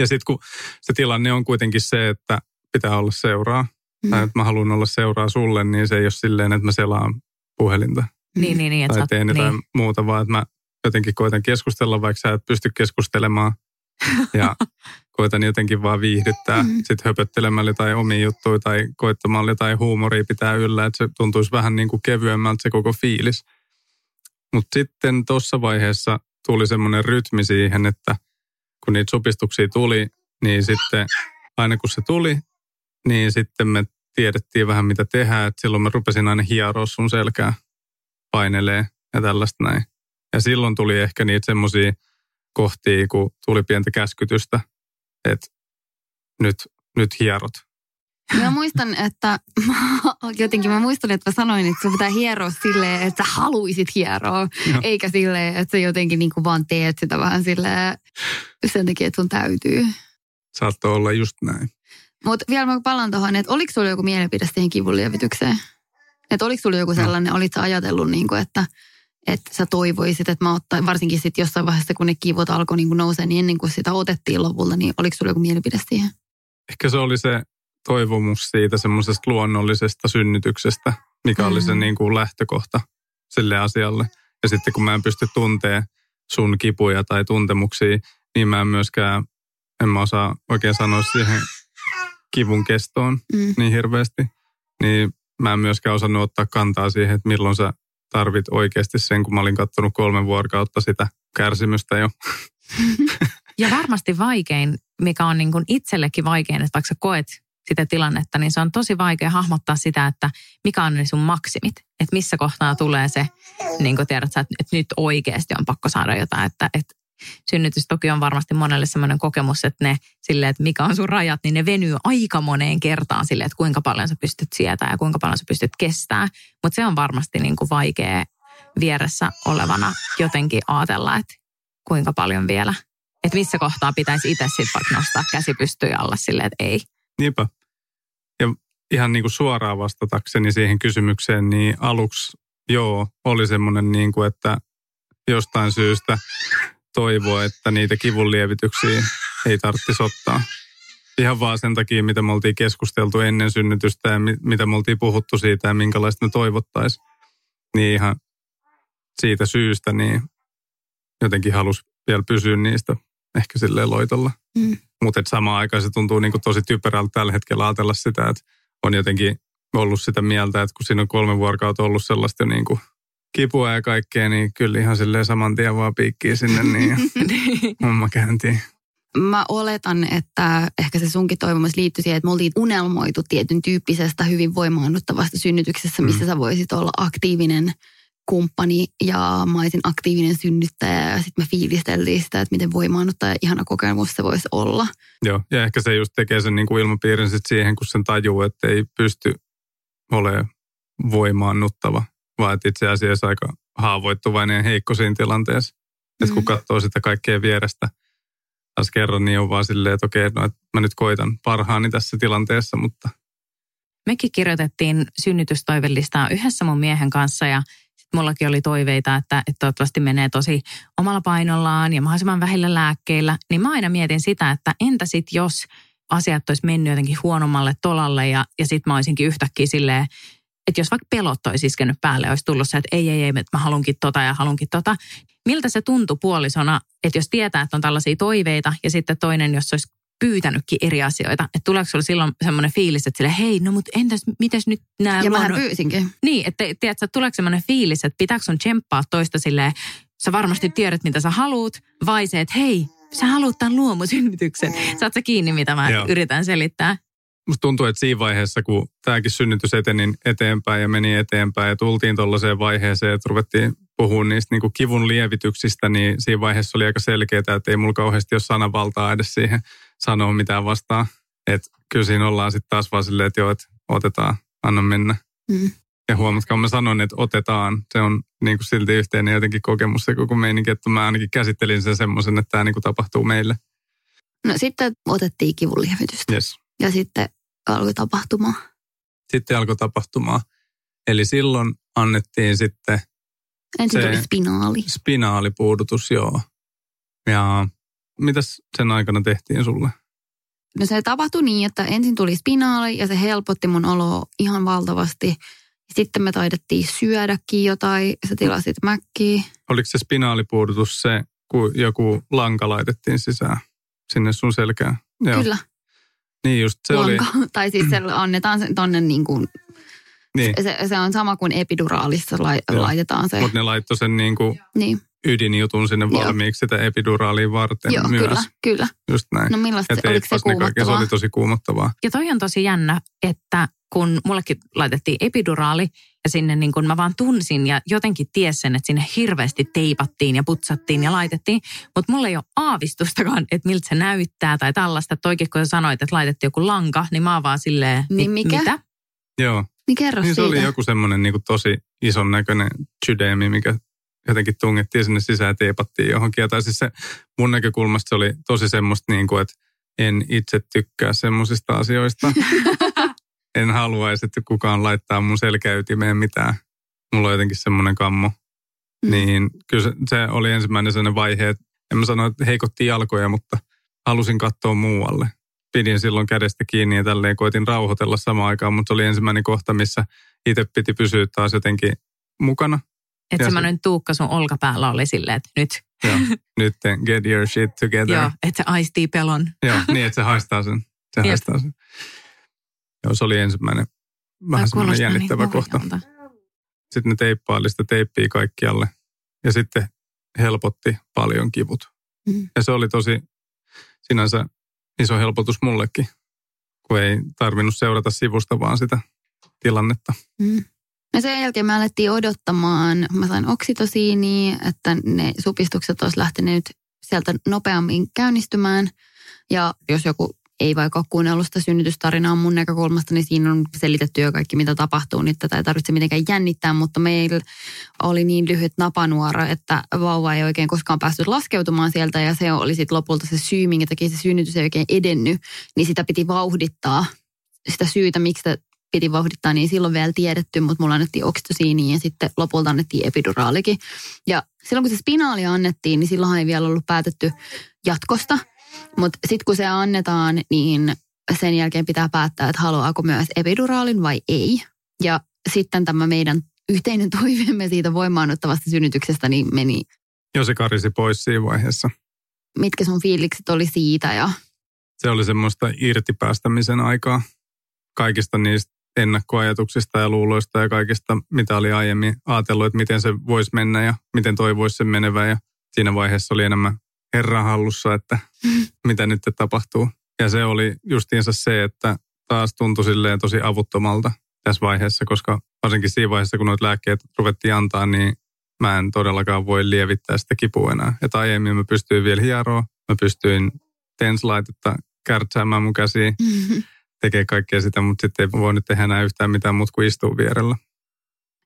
Ja sitten kun se tilanne on kuitenkin se, että pitää olla seuraa, mm. tai että mä haluan olla seuraa sulle, niin se ei ole silleen, että mä selaan puhelinta. Niin, niin, niin. Tai Että teen jotain niin. muuta, vaan että mä jotenkin koitan keskustella, vaikka sä et pysty keskustelemaan. Ja koitan jotenkin vaan viihdyttää Mm. sit höpöttelemällä tai omia juttuja tai koittamalla jotain huumoria pitää yllä, että se tuntuisi vähän niin kuin kevyemmältä se koko fiilis. Mutta sitten tuossa vaiheessa tuli semmoinen rytmi siihen, että kun niitä supistuksia tuli, niin sitten aina kun se tuli, niin sitten me tiedettiin vähän mitä tehdään, että silloin mä rupesin aina hieroa sun selkää, painelee ja tällaista näin. Ja silloin tuli ehkä niitä semmoisia kohtia, kun tuli pientä käskytystä, että nyt, nyt hierot. Mä muistan, että jotenkin mä muistan, että mä sanoin, että sun pitää hieroa silleen, että sä haluisit hieroa, Joo. eikä silleen, että sä jotenkin niin kuin vaan teet sitä vähän silleen sen takia, että sun täytyy. Saattoi olla just näin. Mutta vielä mä palaan tuohon, että oliko sulla joku mielipide siihen kivunlievitykseen? Että oliko sulla joku sellainen, olit sä ajatellut, niin kuin, että, että sä toivoisit, että mä ottain, varsinkin sitten jossain vaiheessa, kun ne kivut alkoi niin nousee, niin ennen kuin sitä otettiin lopulta, niin oliko sulla joku mielipide siihen? Ehkä se oli se toivomus siitä semmoisesta luonnollisesta synnytyksestä, mikä oli se Mm. niin kuin lähtökohta sille asialle. Ja sitten kun mä en pysty tuntee sun kipuja tai tuntemuksia, niin mä en myöskään, en mä osaa oikein sanoa siihen kivun kestoon Mm. niin hirveästi. Niin mä en myöskään osannut ottaa kantaa siihen, että milloin sä tarvit oikeasti sen, kun mä olin kattonut kolme vuorokautta sitä kärsimystä jo. Ja varmasti vaikein, mikä on niin kuin itsellekin vaikein, että vaikka sä koet sitä tilannetta, niin se on tosi vaikea hahmottaa sitä, että mikä on ne sun maksimit. Että missä kohtaa tulee se, niin kuin tiedät että nyt oikeasti on pakko saada jotain. Että, että synnytys toki on varmasti monelle sellainen kokemus, että ne silleen, että mikä on sun rajat, niin ne venyy aika moneen kertaan silleen, että kuinka paljon sä pystyt sietämään ja kuinka paljon sä pystyt kestää. Mutta se on varmasti niin kuin vaikea vieressä olevana jotenkin ajatella, että kuinka paljon vielä että missä kohtaa pitäisi itse sitten vaikka nostaa käsi pystyyn alla silleen, että ei. Niinpä. Ihan niin kuin suoraan vastatakseni siihen kysymykseen, niin aluksi joo, oli semmoinen niin kuin, että jostain syystä toivoa, että niitä kivunlievityksiä ei tarvitsisi ottaa. Ihan vaan sen takia, mitä me oltiin keskusteltu ennen synnytystä ja mi- mitä me oltiin puhuttu siitä ja minkälaista me toivottaisiin. Niin ihan siitä syystä niin jotenkin halus vielä pysyä niistä ehkä silleen loitolla. Mm. Mutta samaan aikaan se tuntuu niinku tosi typerältä tällä hetkellä ajatella sitä, että on jotenkin ollut sitä mieltä, että kun siinä on kolme vuorokautta ollut sellaista jo niinku kipua ja kaikkea, niin kyllä ihan silleen saman tien vaan piikkii sinne niin ja homma käyntiin. Mä oletan, että ehkä se sunkin toivomus liittyy siihen, että me oltiin unelmoitu tietyn tyyppisestä hyvin voimaannuttavasta synnytyksessä, missä Mm. sä voisit olla aktiivinen kumppani ja mä olisin aktiivinen synnyttäjä ja sitten me fiilisteltiin sitä, että miten voimaannuttaja ja ihana kokemus se voisi olla. Joo, ja ehkä se just tekee sen niinku ilmapiirin sit siihen, kun sen tajuu, että ei pysty olemaan voimaannuttava, vaan että itse asiassa aika haavoittuvainen ja heikko siinä tilanteessa. Että kun Mm. katsoo sitä kaikkea vierestä taas kerran, niin on vaan silleen, että okei, no, että mä nyt koitan parhaani tässä tilanteessa, mutta Mekin kirjoitettiin synnytystoivelistaa yhdessä mun miehen kanssa ja mullakin oli toiveita, että, että toivottavasti menee tosi omalla painollaan ja mahdollisimman vähillä lääkkeillä. Niin mä aina mietin sitä, että entä sit jos asiat olisi mennyt jotenkin huonommalle tolalle ja, ja sitten mä olisinkin yhtäkkiä silleen, että jos vaikka pelot olisi iskenyt päälle, olisi tullut se, että ei, ei, ei, että mä halunkin tota ja halunkin tota. Miltä se tuntui puolisona, että jos tietää, että on tällaisia toiveita ja sitten toinen, jos olisi pyytänytkin eri asioita, että tuleeko sulla silloin semmoinen fiilis, että sille, hei, no mutta entäs, mites nyt nämä... Ja mä pyysinkin. Niin, että tiedätkö, tuleeko semmoinen fiilis, että pitääkö sun tsemppaa toista silleen, sä varmasti tiedät, mitä sä haluut, vai se, että hei, sä haluat tämän luomusynnytyksen. Saat sä kiinni, mitä mä Joo. yritän selittää? Musta tuntuu, että siinä vaiheessa, kun tämäkin synnytys eteni eteenpäin ja meni eteenpäin ja tultiin tuollaiseen vaiheeseen, että ruvettiin puhumaan niistä niin kuin kivun lievityksistä, niin siinä vaiheessa oli aika selkeää, että ei mulla kauheasti ole sananvaltaa edes siihen sanoa mitään vastaan. Että kyllä siinä ollaan sitten taas vaan silleen, että joo, että otetaan, anna mennä. Mm. Ja huomatkaa, mä sanoin, että otetaan. Se on niin kuin silti yhteinen jotenkin kokemus se koko meininki, että mä ainakin käsittelin sen semmoisen, että tämä niin kuin tapahtuu meille. No sitten otettiin kivunlievitystä. Yes. Ja sitten alkoi tapahtumaan. Sitten alkoi tapahtumaan. Eli silloin annettiin sitten... Ensin tuli spinaali. Spinaalipuudutus, joo. Ja mitäs sen aikana tehtiin sulle? No se tapahtui niin, että ensin tuli spinaali ja se helpotti mun oloa ihan valtavasti. Sitten me taidettiin syödäkin jotain, sä tilasit mäkkiä. Oliko se spinaalipuudutus se, kun joku lanka laitettiin sisään sinne sun selkään? Joo. Kyllä. Niin just, se lanka, oli... Tai siis se annetaan sen tonne niin kuin niin. Se, se on sama kuin epiduraalissa lai, laitetaan se. Mutta ne laittoi sen niin kuin niin. Ydinjutun sinne valmiiksi sitä epiduraaliin varten Joo, myös. kyllä, kyllä. Just näin. No millaista se, oliko se kuumottavaa? Se oli tosi kuumottavaa. Ja toi on tosi jännä, että kun mullekin laitettiin epiduraali ja sinne niin kun mä vaan tunsin ja jotenkin tiesin, että sinne hirveästi teipattiin ja putsattiin ja laitettiin. Mutta mulla ei ole aavistustakaan, että miltä se näyttää tai tällaista. Toikin kun sä sanoit, että laitettiin joku lanka, niin mä oon vaan silleen, niin mikä? mitä? Joo. Niin kerro niin se siitä. oli joku semmoinen niin tosi ison näköinen sydeemi, mikä jotenkin tungettiin sinne sisään ja teipattiin johonkin. tai siis se mun näkökulmasta se oli tosi semmoista niin kuin, että en itse tykkää semmoisista asioista. en haluaisi, että kukaan laittaa mun selkäytimeen mitään. Mulla on jotenkin semmoinen kammo. Mm. Niin kyllä se, se oli ensimmäinen sellainen vaihe, että en mä sano, että heikotti jalkoja, mutta halusin katsoa muualle pidin silloin kädestä kiinni ja tälleen koitin rauhoitella samaan aikaan, mutta se oli ensimmäinen kohta, missä itse piti pysyä taas jotenkin mukana. Että semmoinen tuukka sun olkapäällä oli silleen, että nyt. Joo, nyt get your shit together. Joo, että se aistii pelon. Joo, niin että se haistaa sen. Se yep. haistaa sen. Joo, se oli ensimmäinen vähän semmoinen jännittävä niin kohta. Sitten ne teippaili sitä teippiä kaikkialle ja sitten helpotti paljon kivut. Mm. Ja se oli tosi sinänsä iso helpotus mullekin, kun ei tarvinnut seurata sivusta vaan sitä tilannetta. Mm. Ja sen jälkeen me alettiin odottamaan, mä sain oksitosiiniä, että ne supistukset olisi lähteneet sieltä nopeammin käynnistymään. Ja jos joku ei vaikka ole kuunnellut sitä synnytystarinaa mun näkökulmasta, niin siinä on selitetty jo kaikki, mitä tapahtuu, niin tätä ei tarvitse mitenkään jännittää, mutta meillä oli niin lyhyt napanuora, että vauva ei oikein koskaan päässyt laskeutumaan sieltä ja se oli sitten lopulta se syy, minkä takia se synnytys ei oikein edennyt, niin sitä piti vauhdittaa. Sitä syytä, miksi piti vauhdittaa, niin silloin vielä tiedetty, mutta mulla annettiin oksitosiiniin ja sitten lopulta annettiin epiduraalikin. Ja silloin kun se spinaali annettiin, niin silloin ei vielä ollut päätetty jatkosta – mutta sitten kun se annetaan, niin sen jälkeen pitää päättää, että haluaako myös epiduraalin vai ei. Ja sitten tämä meidän yhteinen toiveemme siitä voimaanottavasta synnytyksestä niin meni. Joo, se karisi pois siinä vaiheessa. Mitkä sun fiilikset oli siitä? Ja... Se oli semmoista irtipäästämisen aikaa kaikista niistä ennakkoajatuksista ja luuloista ja kaikista, mitä oli aiemmin ajatellut, että miten se voisi mennä ja miten toivoisi sen menevän. Ja siinä vaiheessa oli enemmän herran hallussa, että mitä nyt tapahtuu. Ja se oli justiinsa se, että taas tuntui silleen tosi avuttomalta tässä vaiheessa, koska varsinkin siinä vaiheessa, kun noita lääkkeet ruvettiin antaa, niin mä en todellakaan voi lievittää sitä kipua enää. Että aiemmin mä pystyin vielä hieroa, mä pystyin tenslaitetta kärtsäämään mun käsiin, mm-hmm. Tekee kaikkea sitä, mutta sitten ei voi nyt tehdä enää yhtään mitään muuta kuin istua vierellä.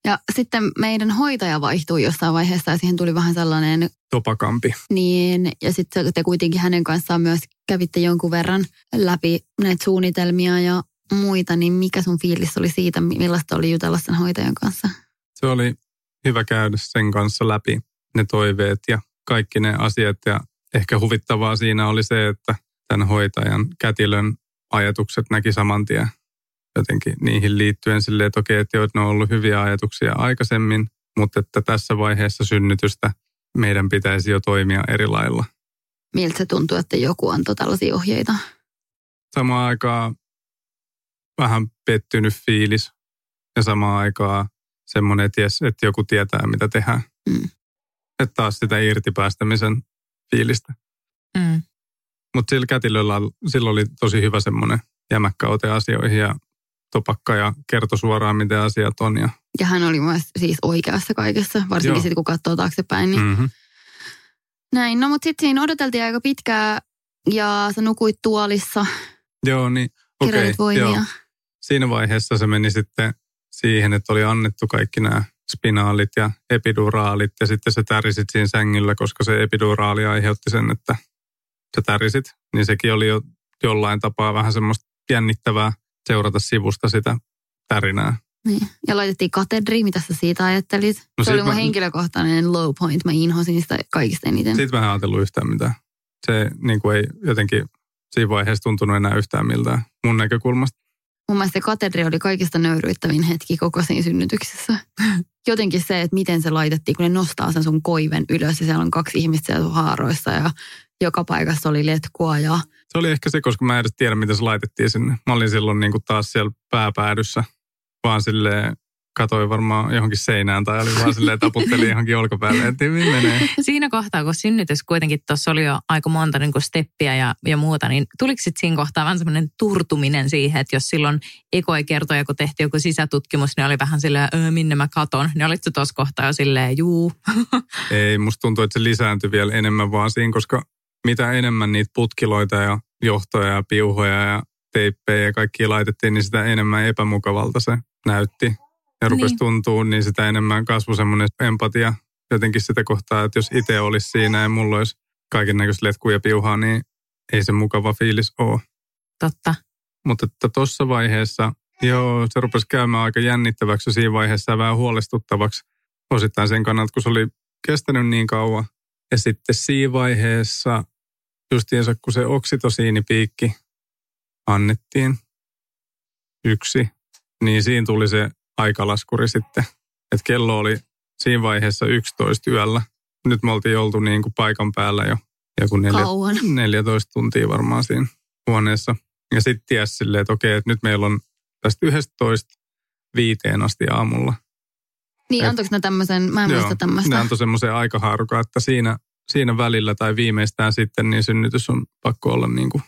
Ja sitten meidän hoitaja vaihtui jossain vaiheessa ja siihen tuli vähän sellainen... Topakampi. Niin, ja sitten te kuitenkin hänen kanssaan myös kävitte jonkun verran läpi näitä suunnitelmia ja muita, niin mikä sun fiilis oli siitä, millaista oli jutella sen hoitajan kanssa? Se oli hyvä käydä sen kanssa läpi ne toiveet ja kaikki ne asiat ja ehkä huvittavaa siinä oli se, että tämän hoitajan kätilön ajatukset näki saman tien jotenkin niihin liittyen silleen, että okei, että, joo, että ne on ollut hyviä ajatuksia aikaisemmin, mutta että tässä vaiheessa synnytystä meidän pitäisi jo toimia eri lailla. Miltä se tuntuu, että joku antoi tällaisia ohjeita? Samaan aikaan vähän pettynyt fiilis ja samaan aikaan semmoinen, että, jes, että joku tietää, mitä tehdään. Mm. Että taas sitä irtipäästämisen fiilistä. Mm. Mutta sillä kätilöllä sillä oli tosi hyvä semmoinen jämäkkä ote asioihin ja topakka ja kertoi suoraan, miten asiat on. Ja, Ja hän oli myös siis oikeassa kaikessa, varsinkin sitten kun katsoo taaksepäin. Niin mm-hmm. Näin, no mutta sitten siinä odoteltiin aika pitkään ja sä nukuit tuolissa, Joo, niin okei. voimia. joo. Siinä vaiheessa se meni sitten siihen, että oli annettu kaikki nämä spinaalit ja epiduraalit ja sitten se tärisit siinä sängyllä, koska se epiduraali aiheutti sen, että sä tärisit. Niin sekin oli jo jollain tapaa vähän semmoista jännittävää seurata sivusta sitä tärinää. Niin. Ja laitettiin katedri, mitä sä siitä ajattelit? No se oli mun mä- henkilökohtainen low point, mä inhosin sitä kaikista eniten. Siitä mä en ajatellut yhtään mitään. Se niin kuin ei jotenkin siinä vaiheessa tuntunut enää yhtään miltään mun näkökulmasta. Mun mielestä se katedri oli kaikista nöyryyttävin hetki koko siinä synnytyksessä. Jotenkin se, että miten se laitettiin, kun ne nostaa sen sun koiven ylös ja siellä on kaksi ihmistä siellä sun haaroissa ja joka paikassa oli letkua ja Se oli ehkä se, koska mä en edes tiedä, miten se laitettiin sinne. Mä olin silloin niin kuin taas siellä pääpäädyssä, vaan silleen katoi varmaan johonkin seinään tai oli vaan silleen taputteli johonkin olkapäälle, että hyvin menee. Siinä kohtaa, kun synnytys kuitenkin tuossa oli jo aika monta niin kuin steppiä ja, ja muuta, niin tuliko sitten siinä kohtaa vähän semmoinen turtuminen siihen, että jos silloin ekoi kertoja, kun tehtiin joku sisätutkimus, niin oli vähän silleen, öö, minne mä katon, niin olitko tuossa kohtaa jo silleen, juu. Ei, musta tuntuu, että se lisääntyi vielä enemmän vaan siinä, koska mitä enemmän niitä putkiloita ja johtoja ja piuhoja ja teippejä ja kaikkia laitettiin, niin sitä enemmän epämukavalta se näytti. Ja rupesi Niin. tuntuu, niin sitä enemmän kasvoi semmoinen empatia jotenkin sitä kohtaa, että jos itse olisi siinä ja mulla olisi kaiken näköistä letkuja ja piuhaa, niin ei se mukava fiilis ole. Totta. Mutta että tuossa vaiheessa, joo, se rupesi käymään aika jännittäväksi siinä vaiheessa vähän huolestuttavaksi osittain sen kannalta, kun se oli kestänyt niin kauan. Ja sitten siinä vaiheessa, justiinsa kun se oksitosiinipiikki annettiin yksi, niin siinä tuli se aikalaskuri sitten. Että kello oli siinä vaiheessa 11 yöllä. Nyt me oltiin oltu niin kuin paikan päällä jo joku neljä, kauan. 14 tuntia varmaan siinä huoneessa. Ja sitten ties silleen, että okei, että nyt meillä on tästä 11 viiteen asti aamulla. Niin, Et- antoiko ne tämmöisen, mä en muista ne tämmöistä. antoi semmoisen aikahaarukan, että siinä, siinä välillä tai viimeistään sitten niin synnytys on pakko olla niin kuin,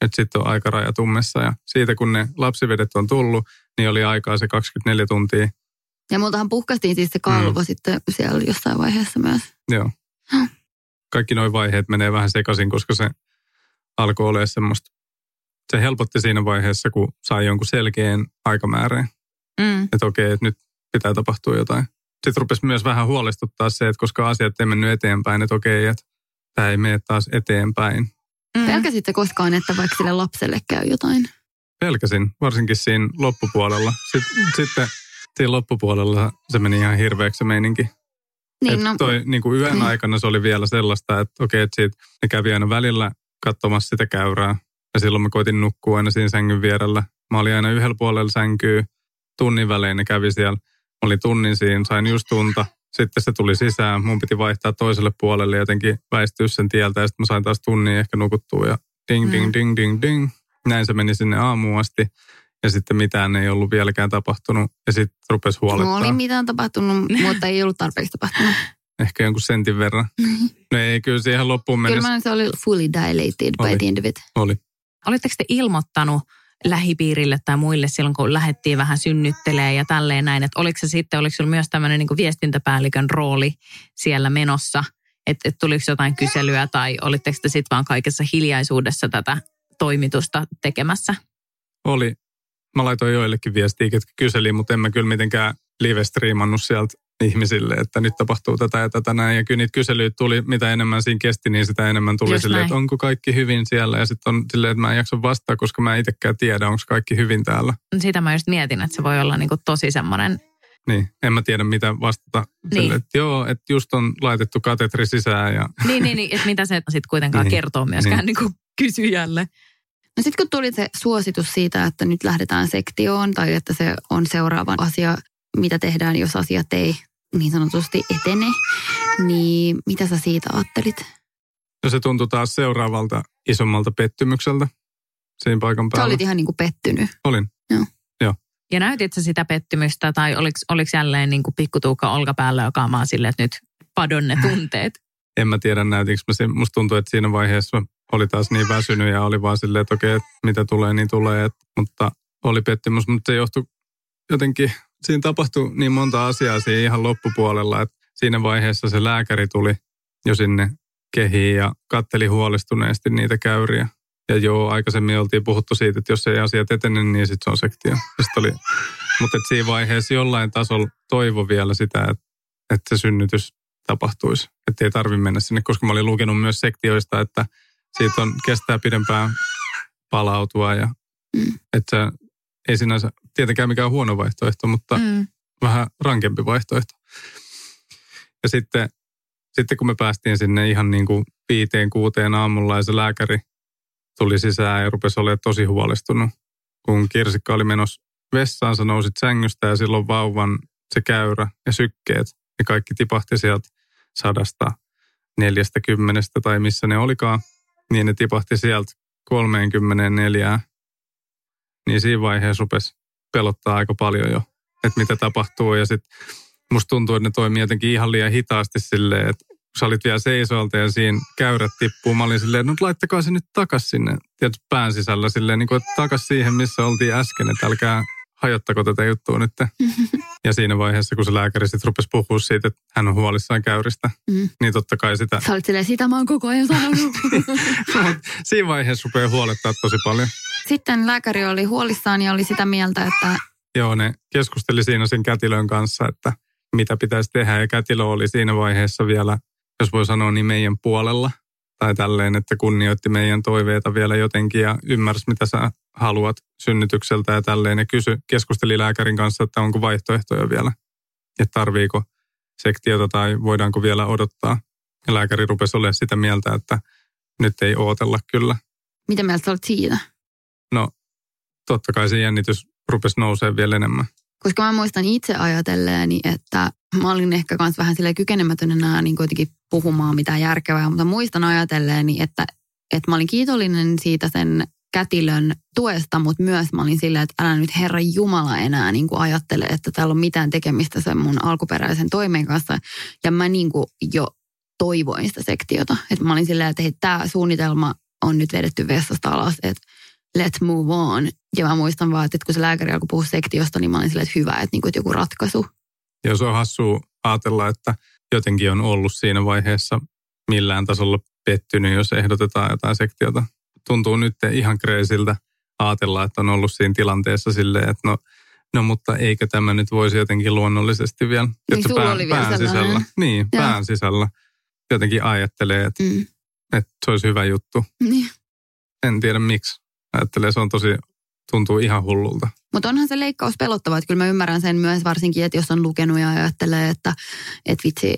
että sitten on aikaraja tummessa. Ja siitä kun ne lapsivedet on tullut, niin oli aikaa se 24 tuntia. Ja multahan puhkastiin siis se kalvo mm. sitten siellä jossain vaiheessa myös. Joo. Kaikki nuo vaiheet menee vähän sekaisin, koska se alkoi olemaan semmoista. Se helpotti siinä vaiheessa, kun sai jonkun selkeän aikamäärän. Mm. että okei, että nyt pitää tapahtua jotain. Sitten rupesi myös vähän huolestuttaa se, että koska asiat ei mennyt eteenpäin, että okei, että tämä ei mene taas eteenpäin. Mm. Pelkäsitte koskaan, että vaikka sille lapselle käy jotain? Pelkäsin, varsinkin siinä loppupuolella. Sitten, sitten siinä loppupuolella se meni ihan hirveäksi se meininki. Niin, Et no, toi, niin kuin yön aikana se oli vielä sellaista, että okei, että siitä, ne kävi aina välillä katsomassa sitä käyrää. Ja silloin mä koitin nukkua aina siinä sängyn vierellä. Mä olin aina yhdellä puolella sänkyä, tunnin välein ne kävi siellä. Mä olin tunnin siinä, sain just tunta. Sitten se tuli sisään, mun piti vaihtaa toiselle puolelle jotenkin väistyä sen tieltä. Ja sitten mä sain taas tunnin ehkä nukuttua ja ding, ding, Mm. ding, ding, ding. Näin se meni sinne aamuun asti. Ja sitten mitään ei ollut vieläkään tapahtunut. Ja sitten rupesi no huolettaa. oli mitään tapahtunut, mutta ei ollut tarpeeksi tapahtunut. Ehkä jonkun sentin verran. No ei, kyllä siihen loppuun Kyllä mennessä mä se oli fully dilated by Oli. the end of it. oli. Oletteko te ilmoittanut lähipiirille tai muille silloin, kun lähdettiin vähän synnyttelee ja tälleen näin, että oliko se sitten, oliko sinulla myös tämmöinen niin viestintäpäällikön rooli siellä menossa, että, että tuliko jotain kyselyä tai olitteko te sitten vaan kaikessa hiljaisuudessa tätä toimitusta tekemässä? Oli. Mä laitoin joillekin viestiä, ketkä kyseli, mutta en mä kyllä mitenkään live-striimannut sieltä ihmisille, että nyt tapahtuu tätä ja tätä näin. Ja kyllä niitä kyselyitä tuli, mitä enemmän siinä kesti, niin sitä enemmän tuli Just silleen, näin. että onko kaikki hyvin siellä. Ja sitten on silleen, että mä en jaksa vastaa, koska mä en itsekään tiedä, onko kaikki hyvin täällä. Sitä mä just mietin, että se voi olla niin kuin tosi semmoinen, Niin, en mä tiedä mitä vastata. Niin. Sille, että joo, että just on laitettu katetri sisään ja niin, niin, niin että mitä se sitten kuitenkaan Niin, kertoo myöskään niin. niin. Niin kuin kysyjälle. No sitten kun tuli se suositus siitä, että nyt lähdetään sektioon tai että se on seuraava asia, mitä tehdään, jos asiat ei niin sanotusti etene, niin mitä sä siitä ajattelit? No se tuntui taas seuraavalta isommalta pettymykseltä siinä paikan päällä. Sä olit ihan niin kuin pettynyt. Olin. Joo. Joo. Ja näytit sä sitä pettymystä tai oliko, oliko jälleen niin kuin pikkutuukka olkapäällä, joka on vaan silleen, että nyt padon ne tunteet? En mä tiedä näytinkö mä sen. Musta tuntuu, että siinä vaiheessa oli taas niin väsynyt ja oli vaan silleen, että okei, että mitä tulee, niin tulee. Et, mutta oli pettymys, mutta se johtui jotenkin, siinä tapahtui niin monta asiaa siinä ihan loppupuolella, että siinä vaiheessa se lääkäri tuli jo sinne kehiin ja katteli huolestuneesti niitä käyriä. Ja joo, aikaisemmin oltiin puhuttu siitä, että jos ei asiat etene, niin sitten se on sektio. Oli, mutta et siinä vaiheessa jollain tasolla toivo vielä sitä, että, että se synnytys tapahtuisi. Että ei tarvitse mennä sinne, koska mä olin lukenut myös sektioista, että siitä on, kestää pidempään palautua. Ja, Mm. Että ei sinänsä tietenkään mikään huono vaihtoehto, mutta Mm. vähän rankempi vaihtoehto. Ja sitten, sitten kun me päästiin sinne ihan niin kuin viiteen, kuuteen aamulla ja se lääkäri tuli sisään ja rupesi olemaan tosi huolestunut. Kun Kirsikka oli menossa vessaan, sä nousit sängystä ja silloin vauvan se käyrä ja sykkeet. Ne kaikki tipahti sieltä sadasta neljästä kymmenestä tai missä ne olikaan. Niin ne tipahti sieltä 34. Niin siinä vaiheessa rupesi pelottaa aika paljon jo, että mitä tapahtuu. Ja sitten musta tuntuu, että ne toimii jotenkin ihan liian hitaasti silleen, että sä olit vielä seisoilta ja siinä käyrät tippuu, mä olin silleen, no laittakaa se nyt takas sinne, tietysti pään sisällä silleen, niin kuin, että takas siihen, missä oltiin äsken, että älkää hajottako tätä juttua nyt. Ja siinä vaiheessa, kun se lääkäri sitten rupesi puhua siitä, että hän on huolissaan käyristä, Mm. niin totta kai sitä, Sä olit silleen, sitä mä oon koko ajan sanonut. Siinä vaiheessa rupeaa huolettaa tosi paljon. Sitten lääkäri oli huolissaan ja oli sitä mieltä, että Joo, ne keskusteli siinä sen kätilön kanssa, että mitä pitäisi tehdä. Ja kätilö oli siinä vaiheessa vielä, jos voi sanoa, niin meidän puolella. Tai tälleen, että kunnioitti meidän toiveita vielä jotenkin ja ymmärsi, mitä sä haluat synnytykseltä ja tälleen. Ja kysy, keskusteli lääkärin kanssa, että onko vaihtoehtoja vielä. Että tarviiko sektiota tai voidaanko vielä odottaa. Ja lääkäri rupesi olemaan sitä mieltä, että nyt ei ootella kyllä. mitä mieltä olet siitä? No, totta kai se jännitys rupesi nousee vielä enemmän. Koska mä muistan itse ajatelleeni, että mä olin ehkä kans vähän sille kykenemätön enää niin kuitenkin puhumaan mitään järkevää, mutta muistan ajatelleeni, että, että mä olin kiitollinen siitä sen kätilön tuesta, mutta myös mä olin silleen, että älä nyt Herra Jumala enää niin kuin ajattele, että täällä on mitään tekemistä sen mun alkuperäisen toimeen kanssa. Ja mä niin kuin jo toivoin sitä sektiota. Että mä olin silleen, että hei, tämä suunnitelma on nyt vedetty vessasta alas, että let's move on. Ja mä muistan vaan, että kun se lääkäri alkoi puhua sektiosta, niin mä olin silleen, että hyvä, että, niin kuin, että joku ratkaisu. Ja se on hassua ajatella, että jotenkin on ollut siinä vaiheessa millään tasolla pettynyt, jos ehdotetaan jotain sektiota. Tuntuu nyt ihan kreisiltä ajatella, että on ollut siinä tilanteessa silleen, että no, no mutta eikö tämä nyt voisi jotenkin luonnollisesti vielä. että sulla oli vielä pään sellainen. sisällä, niin, Joo. pään sisällä jotenkin ajattelee, että, Mm. että se olisi hyvä juttu. Niin. En tiedä miksi. Ajattelee, se on tosi, tuntuu ihan hullulta. Mutta onhan se leikkaus pelottava, että kyllä mä ymmärrän sen myös varsinkin, että jos on lukenut ja ajattelee, että, että vitsi,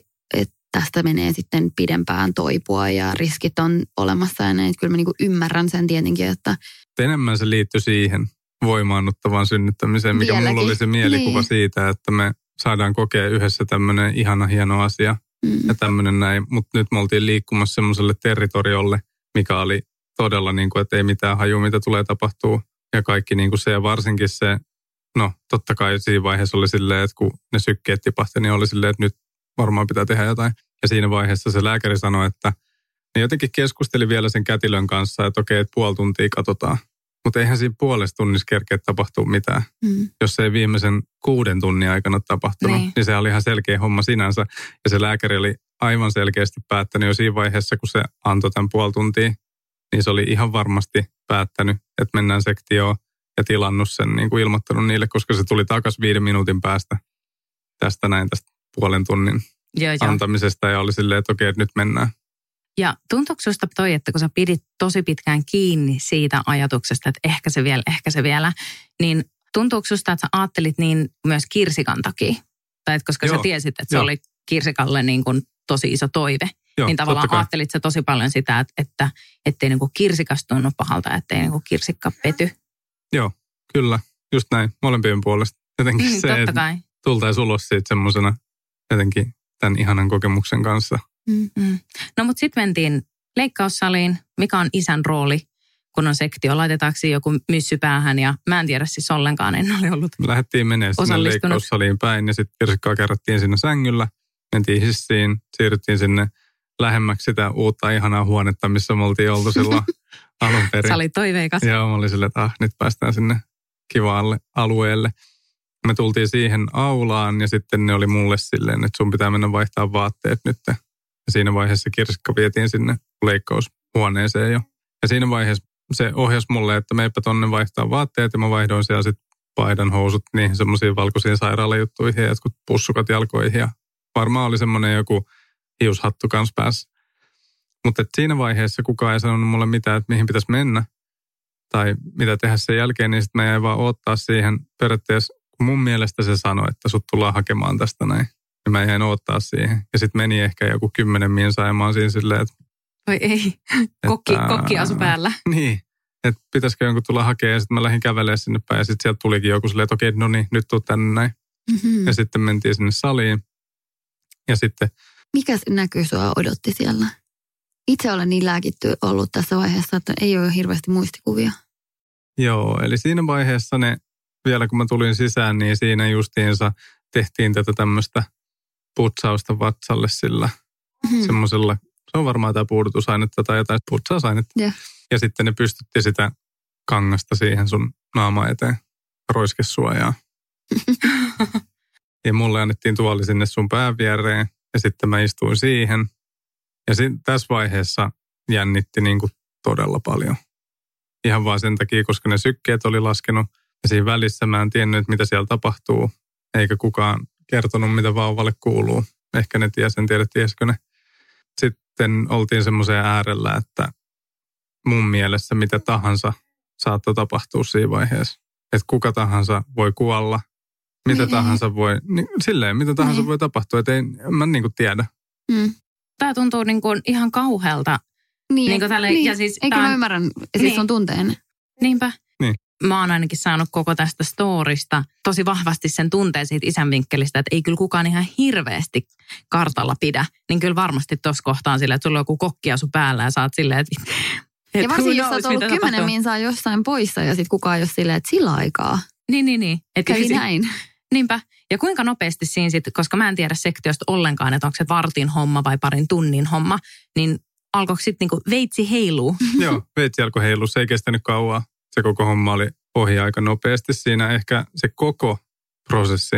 tästä menee sitten pidempään toipua ja riskit on olemassa ja näin. Kyllä mä niinku ymmärrän sen tietenkin, että enemmän se liittyi siihen voimaannuttavaan synnyttämiseen, mikä Vieläkin. mulla oli se mielikuva Niin. siitä, että me saadaan kokea yhdessä tämmöinen ihana hieno asia mm, ja tämmöinen näin. Mutta nyt me oltiin liikkumassa semmoiselle territoriolle, mikä oli todella niin kuin, että ei mitään haju, mitä tulee tapahtuu. Ja kaikki niin kuin se ja varsinkin se, no totta kai siinä vaiheessa oli silleen, että kun ne sykkeet tipahti, niin oli silleen, että nyt varmaan pitää tehdä jotain. Ja siinä vaiheessa se lääkäri sanoi, että ne jotenkin keskusteli vielä sen kätilön kanssa, että okei, että puoli tuntia katsotaan. Mutta eihän siinä puolessa tunnissa kerkeä tapahtua mitään. mm, Jos se ei viimeisen kuuden tunnin aikana tapahtunut, Niin. niin. niin se oli ihan selkeä homma sinänsä. Ja se lääkäri oli aivan selkeästi päättänyt jo siinä vaiheessa, kun se antoi tämän puoli tuntia, niin se oli ihan varmasti päättänyt, että mennään sektioon ja tilannut sen, niin kuin ilmoittanut niille, koska se tuli takaisin viiden minuutin päästä tästä näin tästä puolen tunnin Joo, joo. antamisesta ja oli silleen, että okei, että nyt mennään. Ja tuntuuko susta toi, että kun sä pidit tosi pitkään kiinni siitä ajatuksesta, että ehkä se vielä, ehkä se vielä, niin tuntuuko susta, että sä ajattelit niin myös Kirsikan takia? Tai että koska Joo. Joo, sä tiesit, että se joo. oli Kirsikalle niin kuin tosi iso toive. Joo, niin tavallaan ajattelit sä tosi paljon sitä, että, että ettei niin kuin kirsikas tunnu pahalta, ettei niin kuin kirsikka pety. Kyllä, just näin, molempien puolesta. Jotenkin Mm, se, että tultaisiin ulos siitä semmoisena jotenkin tämän ihanan kokemuksen kanssa. Mm. No mutta sitten mentiin leikkaussaliin. Mikä on isän rooli, kun on sektio? Laitetaanko joku myssy päähän? Ja mä en tiedä siis ollenkaan, en ole ollut. Lähdettiin menemään sinne leikkaussaliin päin ja sitten kirsikkaa kerrattiin siinä sängyllä. Mentiin hissiin, siirryttiin sinne lähemmäksi sitä uutta ihanaa huonetta, missä me oltiin oltu silloin alun perin. Sä olit toiveikas. Joo, mä olin silleen, että ah, nyt päästään sinne kivaalle alueelle. Me tultiin siihen aulaan ja sitten ne oli mulle silleen, että sun pitää mennä vaihtaa vaatteet nyt. Ja siinä vaiheessa kirsikka vietiin sinne leikkaushuoneeseen jo. Ja siinä vaiheessa se ohjasi mulle, että meipä tonne vaihtaa vaatteet ja mä vaihdoin siellä sitten paidan housut niihin semmoisiin valkoisiin sairaalajuttuihin ja jotkut pussukat jalkoihin ja varmaan oli semmoinen joku hiushattu kans päässä. Mutta siinä vaiheessa kukaan ei sanonut mulle mitään, että mihin pitäisi mennä tai mitä tehdä sen jälkeen, niin sitten mä jäin vaan odottaa siihen periaatteessa, mun mielestä se sanoi, että sut tullaan hakemaan tästä näin. Ja mä jäin odottaa siihen. Ja sitten meni ehkä joku kymmenen mä oon siinä silleen, että, Voi ei. Kokki, Että- kokki asu päällä. niin, että pitäisikö jonkun tulla hakemaan. Ja sitten mä lähdin kävelemään sinne päin ja sitten sieltä tulikin joku silleen, että okei, no niin, nyt tuu tänne näin. Mm-hmm. Ja sitten mentiin sinne saliin. Ja sitten, Mikä näkyy sua odotti siellä? Itse olen niin lääkitty ollut tässä vaiheessa, että ei ole hirveästi muistikuvia. joo, eli siinä vaiheessa ne, vielä kun mä tulin sisään, niin siinä justiinsa tehtiin tätä tämmöistä putsausta vatsalle sillä Mm. semmoisella, se on varmaan jotain puudutusainetta tai jotain putsausainetta. Joo. Ja sitten ne pystytti sitä kangasta siihen sun naama eteen, roiskesuojaa. ja mulle annettiin tuoli sinne sun pään viereen ja sitten mä istuin siihen. Ja sit, tässä vaiheessa jännitti niin kuin todella paljon. Ihan vaan sen takia, koska ne sykkeet oli laskenut ja siinä välissä mä en tiennyt, mitä siellä tapahtuu. Eikä kukaan kertonut, mitä vauvalle kuuluu. Ehkä ne tiesi, en tiedä tiesikö ne. Sitten oltiin semmoisen äärellä, että mun mielestä mitä tahansa saattoi tapahtua siinä vaiheessa. Että kuka tahansa voi kuolla, mitä Niin. tahansa voi, niin silleen mitä tahansa Niin. voi tapahtua, että ei, en mä niin kuin tiedä. Mm. Tämä tuntuu niin kuin ihan kauhealta. Niin, Niin kuin tälle- niin. ja siis Eikä tää mä on- ymmärrän, siis Niin. on tunteen. Niinpä. Mä oon ainakin saanut koko tästä storista tosi vahvasti sen tunteen siitä isän vinkkelistä, että ei kyllä kukaan ihan hirveästi kartalla pidä. Niin kyllä varmasti tuossa kohtaan silleen, että sulla on joku kokkiasu päällä ja sä oot silleen, että... Ja who varsinkin, jos oot ollut kymmenen minsaa jossain poissa ja sitten kukaan ei ole silleen, että sillä aikaa. Niin, niin, niin. Et Kävi kyllä si- näin. Niinpä. Ja kuinka nopeasti siinä sitten, koska mä en tiedä sektiosta ollenkaan, että onko se vartin homma vai parin tunnin homma, niin alkoiko sitten niinku veitsi heiluu? Joo, veitsi alkoi heilua, se ei kestänyt kauaa. Se koko homma oli ohi aika nopeasti siinä. Ehkä se koko prosessi,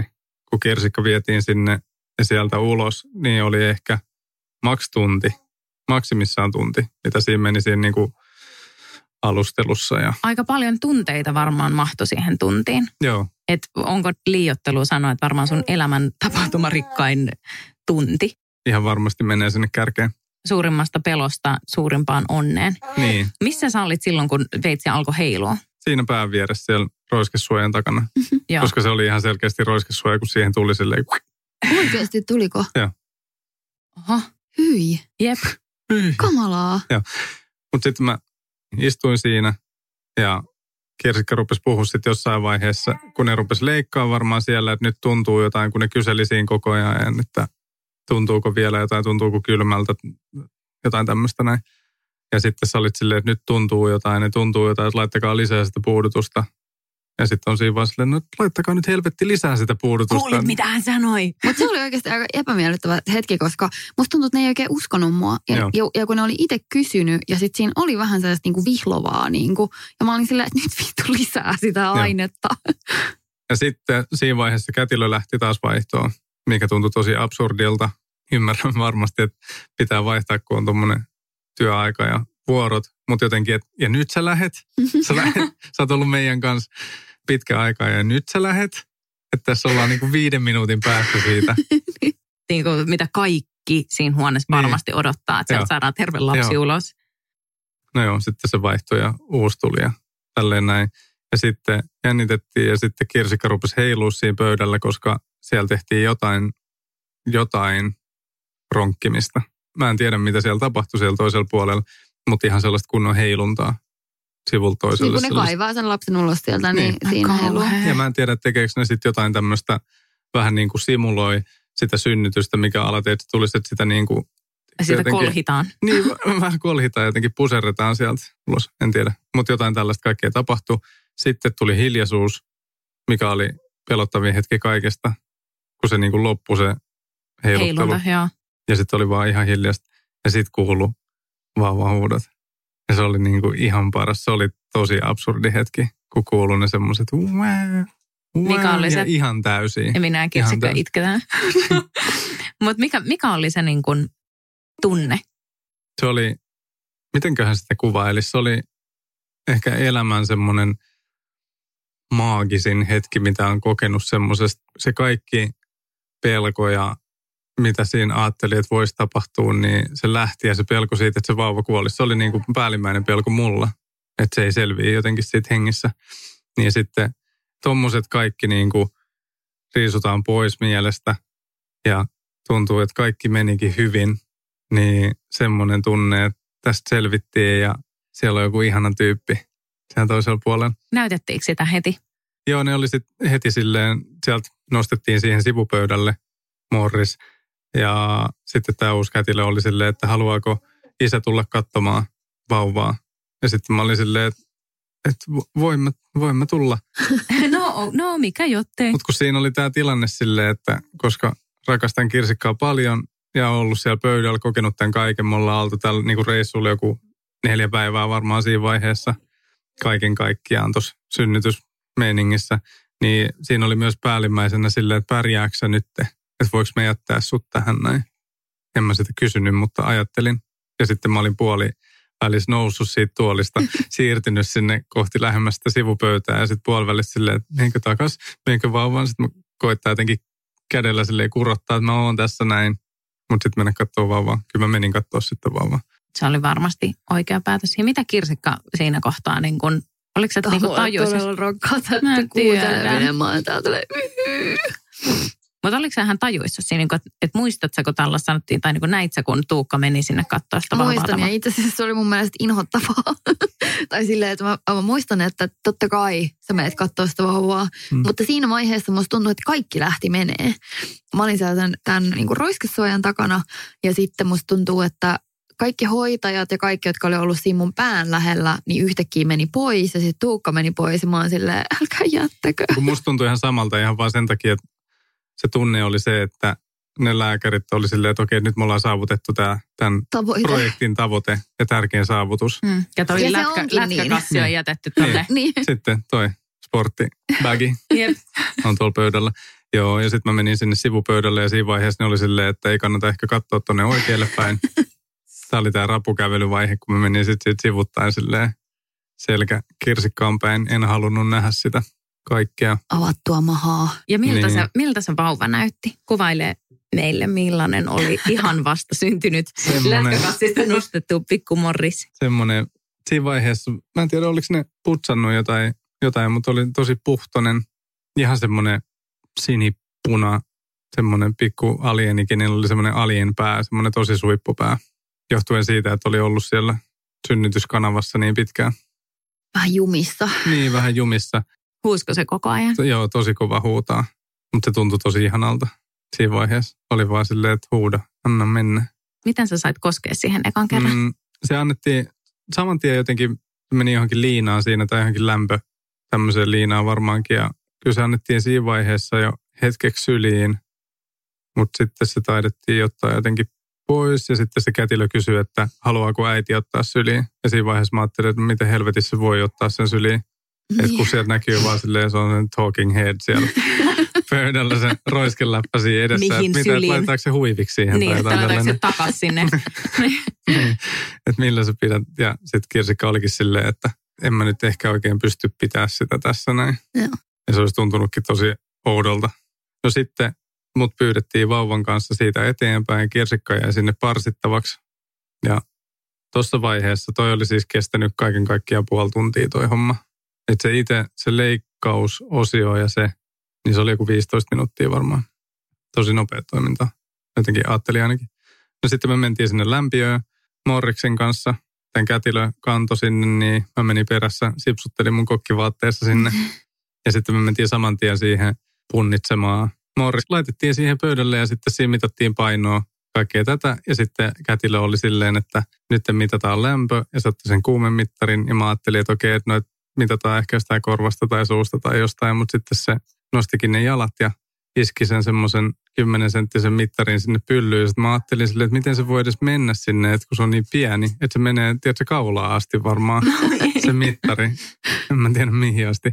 kun kirsikka vietiin sinne ja sieltä ulos, niin oli ehkä maks tunti, maksimissaan tunti, mitä siinä meni siinä niin kuin alustelussa. Ja, Aika paljon tunteita varmaan mahtui siihen tuntiin. joo, Et onko liiottelu sanoa, että varmaan sun elämän tapahtumarikkain tunti ihan varmasti menee sinne kärkeen. Suurimmasta pelosta suurimpaan onneen. Niin, Missä sä olit silloin, kun veitsi alkoi heilua? siinä pään vieressä siellä roiskesuojan takana. Joo. Koska se oli ihan selkeästi roiskesuoja, kun siihen tuli silleen... Oikeasti tuliko? Oho, Hyi, jep. kamalaa. Mutta sitten mä istuin siinä ja Kirsikka rupesi puhua sitten jossain vaiheessa, kun ne rupesi leikkaa varmaan siellä, että nyt tuntuu jotain, kun ne kyseli siinä koko ajan, että tuntuuko vielä jotain, tuntuuko kylmältä, jotain tämmöistä näin. Ja sitten sä olit silleen, että nyt tuntuu jotain, ne tuntuu jotain, että laittakaa lisää sitä puudutusta. Ja sitten on siinä vaan silleen, no laittakaa nyt helvetti lisää sitä puudutusta. Kuulit, mitä hän sanoi? Mutta se oli oikeasti aika epämiellyttävä hetki, koska musta tuntuu, että ne ei oikein uskonut mua. Ja, ja, ja kun ne oli itse kysynyt, ja sitten siinä oli vähän sellaista niinku vihlovaa. Niinku, ja mä olin silleen, että nyt vittu lisää sitä ainetta. Ja sitten siinä vaiheessa kätilö lähti taas vaihtoon, mikä tuntui tosi absurdilta. Ymmärrän varmasti, että pitää vaihtaa, kun on tuommoinen työaika ja vuorot. Mutta jotenkin, että ja nyt sä lähet. Sä, lähet, sä oot ollut meidän kanssa pitkä aikaa ja nyt sä lähet. Että tässä ollaan niinku viiden minuutin päästä siitä. Niin kuin, mitä kaikki siinä huoneessa Niin. varmasti odottaa, että sieltä saadaan terve lapsi Joo. ulos. No joo, sitten se vaihtoi ja uusi tuli ja tälleen näin. Ja sitten jännitettiin ja sitten kirsikka rupesi heilua siinä pöydällä, koska siellä tehtiin jotain, jotain ronkkimista. mä en tiedä mitä siellä tapahtui siellä toisella puolella, mutta ihan sellaista kunnon heiluntaa sivulta toiselle. Niin kun ne kaivaa sen lapsen ulos sieltä, niin, niin siinä heiluu. Ja mä en tiedä, tekeekö ne sitten jotain tämmöistä, vähän niin kuin simuloi sitä synnytystä, mikä alati, että tulisi, että sitä niin kuin ja sitä jotenkin, kolhitaan. Niin, vähän kolhitaan jotenkin puserretaan sieltä ulos, en tiedä. Mutta jotain tällaista kaikkea tapahtui. Sitten tuli hiljaisuus, mikä oli pelottavin hetki kaikesta, kun se niin kuin loppui se heiluttelu. Heilunta, joo. Ja sitten oli vaan ihan hiljasta. Ja sitten kuulu vauvahuudot. Ja se oli niin kuin ihan paras. Se oli tosi absurdi hetki, kun kuului ne semmoiset mikä oli se? ihan täysin. Ja minäkin sitten itketään. Mutta mikä, mikä oli se niin kuin tunne? Se oli, mitenköhän sitä kuvaili, se oli ehkä elämän semmoinen maagisin hetki, mitä on kokenut semmoisesta, se kaikki pelko ja mitä siinä ajatteli, että voisi tapahtua, niin se lähti ja se pelko siitä, että se vauva kuoli, se oli niin kuin päällimmäinen pelko mulla, että se ei selviä jotenkin siitä hengissä. Niin sitten tommoset kaikki niin kuin riisutaan pois mielestä ja tuntuu, että kaikki menikin hyvin, niin semmoinen tunne, että tästä selvittiin ja siellä on joku ihana tyyppi siellä toisella puolella. Näytettiinkö sitä heti? Joo, ne oli sitten heti silleen, sieltä nostettiin siihen sivupöydälle Morris. Ja sitten tämä uusi kätilö oli silleen, että haluaako isä tulla katsomaan vauvaa. Ja sitten mä olin silleen, että, että voin, mä, voin mä tulla. no, no mikä jottei. Mutta kun siinä oli tämä tilanne silleen, että koska rakastan kirsikkaa paljon ja ollut siellä pöydällä, kokenut tämän kaiken. Me ollaan oltu tällä niin reissulla joku neljä päivää varmaan siinä vaiheessa kaiken kaikkiaan tuossa synnytysmeiningissä. Niin siinä oli myös päällimmäisenä silleen, että pärjääkö sä nyt, että voiko me jättää sut tähän näin. En mä sitä kysynyt, mutta ajattelin. Ja sitten mä olin puoli välissä noussut siitä tuolista, siirtynyt sinne kohti lähemmästä sivupöytää ja sitten puolivälissä silleen, että menkö takas, menkö vauvaan. Sitten mä koittaa jotenkin kädellä silleen kurottaa, että mä oon tässä näin. Mutta sitten mennä katsoa vauvaa. Kyllä mä menin katsoa sitten vauvaa. Se oli varmasti oikea päätös. Ja mitä Kirsikka siinä kohtaa, niin kun, oliko se niin tajuisi? Todella rakkaata, että kuunteleminen. Mä oon täällä mutta oliko hän tajuissa siinä, että, niinku, että muistatko, kun tällä sanottiin, tai niin näit sä, kun Tuukka meni sinne katsoa sitä Muistan, ja itse asiassa se oli mun mielestä inhottavaa. tai silleen, että mä, mä, muistan, että totta kai sä menet katsoa sitä vauvaa. Hmm. Mutta siinä vaiheessa musta tuntui, että kaikki lähti menee. Mä olin siellä tämän, tämän niin roiskesuojan takana, ja sitten musta tuntuu, että kaikki hoitajat ja kaikki, jotka oli ollut siinä mun pään lähellä, niin yhtäkkiä meni pois ja sitten Tuukka meni pois ja mä oon silleen, älkää jättäkö. Kun musta tuntui ihan samalta ihan vaan sen takia, että se tunne oli se, että ne lääkärit oli silleen, että okei, nyt me ollaan saavutettu tämä, tämän tavoite. projektin tavoite ja tärkein saavutus. Mm. Ja toi ja lätkä, lätkäkassi niin. on jätetty tuonne. Niin. niin. Sitten toi sporttibagi yep. on tuolla pöydällä. Joo, ja sitten mä menin sinne sivupöydälle ja siinä vaiheessa ne oli silleen, että ei kannata ehkä katsoa tuonne oikealle päin. Tämä oli tämä rapukävelyvaihe, kun mä menin sitten sit sivuttaen silleen selkä kirsikkaan päin. En halunnut nähdä sitä kaikkea. Avattua mahaa. Ja miltä, niin. se, miltä se vauva näytti? Kuvaile meille, millainen oli ihan vasta syntynyt lähtökassista nostettu pikkumorris. Semmoinen, siinä vaiheessa, mä en tiedä oliko ne putsannut jotain, jotain mutta oli tosi puhtonen, ihan semmoinen sinipuna, semmoinen pikku alienikin, niin oli semmoinen alien pää, semmoinen tosi suippupää, johtuen siitä, että oli ollut siellä synnytyskanavassa niin pitkään. Vähän jumissa. Niin, vähän jumissa. Huusko se koko ajan? Joo, tosi kova huutaa. Mutta se tuntui tosi ihanalta siinä vaiheessa. Oli vaan silleen, että huuda, anna mennä. Miten sä sait koskea siihen ekan kerran? Mm, se annettiin saman tien jotenkin, meni johonkin liinaan siinä tai johonkin lämpö tämmöiseen liinaan varmaankin. Ja kyllä se annettiin siinä vaiheessa jo hetkeksi syliin. Mutta sitten se taidettiin ottaa jotenkin pois ja sitten se kätilö kysyi, että haluaako äiti ottaa syliin. Ja siinä vaiheessa mä ajattelin, että miten helvetissä voi ottaa sen syliin. Niin. Et kun sieltä näkyy vaan silleen, se on talking head siellä pöydällä se roiskeläppä siinä edessä. Mihin että mitä, laitetaanko se huiviksi siihen? Niin, että laitetaanko se takas sinne. niin. Että millä sä pidät. Ja sitten Kirsikka olikin silleen, että en mä nyt ehkä oikein pysty pitää sitä tässä näin. Joo. Ja se olisi tuntunutkin tosi oudolta. No sitten mut pyydettiin vauvan kanssa siitä eteenpäin. Kirsikka jäi sinne parsittavaksi. Ja tuossa vaiheessa toi oli siis kestänyt kaiken kaikkiaan puoli tuntia toi homma. Että se itse, se leikkausosio ja se, niin se oli joku 15 minuuttia varmaan. Tosi nopea toiminta. Jotenkin ajattelin ainakin. No sitten me mentiin sinne lämpiöön Morriksen kanssa. Tämän kätilö kanto sinne, niin mä menin perässä, sipsuttelin mun kokkivaatteessa sinne. Ja sitten me mentiin saman tien siihen punnitsemaan. Morris laitettiin siihen pöydälle ja sitten siinä mitattiin painoa kaikkea tätä. Ja sitten kätilö oli silleen, että nyt mitataan lämpö ja se otti sen kuumemittarin. Ja mä ajattelin, että okei, että noit mitataan ehkä sitä korvasta tai suusta tai jostain. Mutta sitten se nostikin ne jalat ja iski sen semmoisen 10 senttisen mittarin sinne pyllyyn. Sitten mä ajattelin silleen, että miten se voi edes mennä sinne, että kun se on niin pieni, että se menee, tiedätkö, kaulaa asti varmaan se mittari. En mä tiedä mihin asti.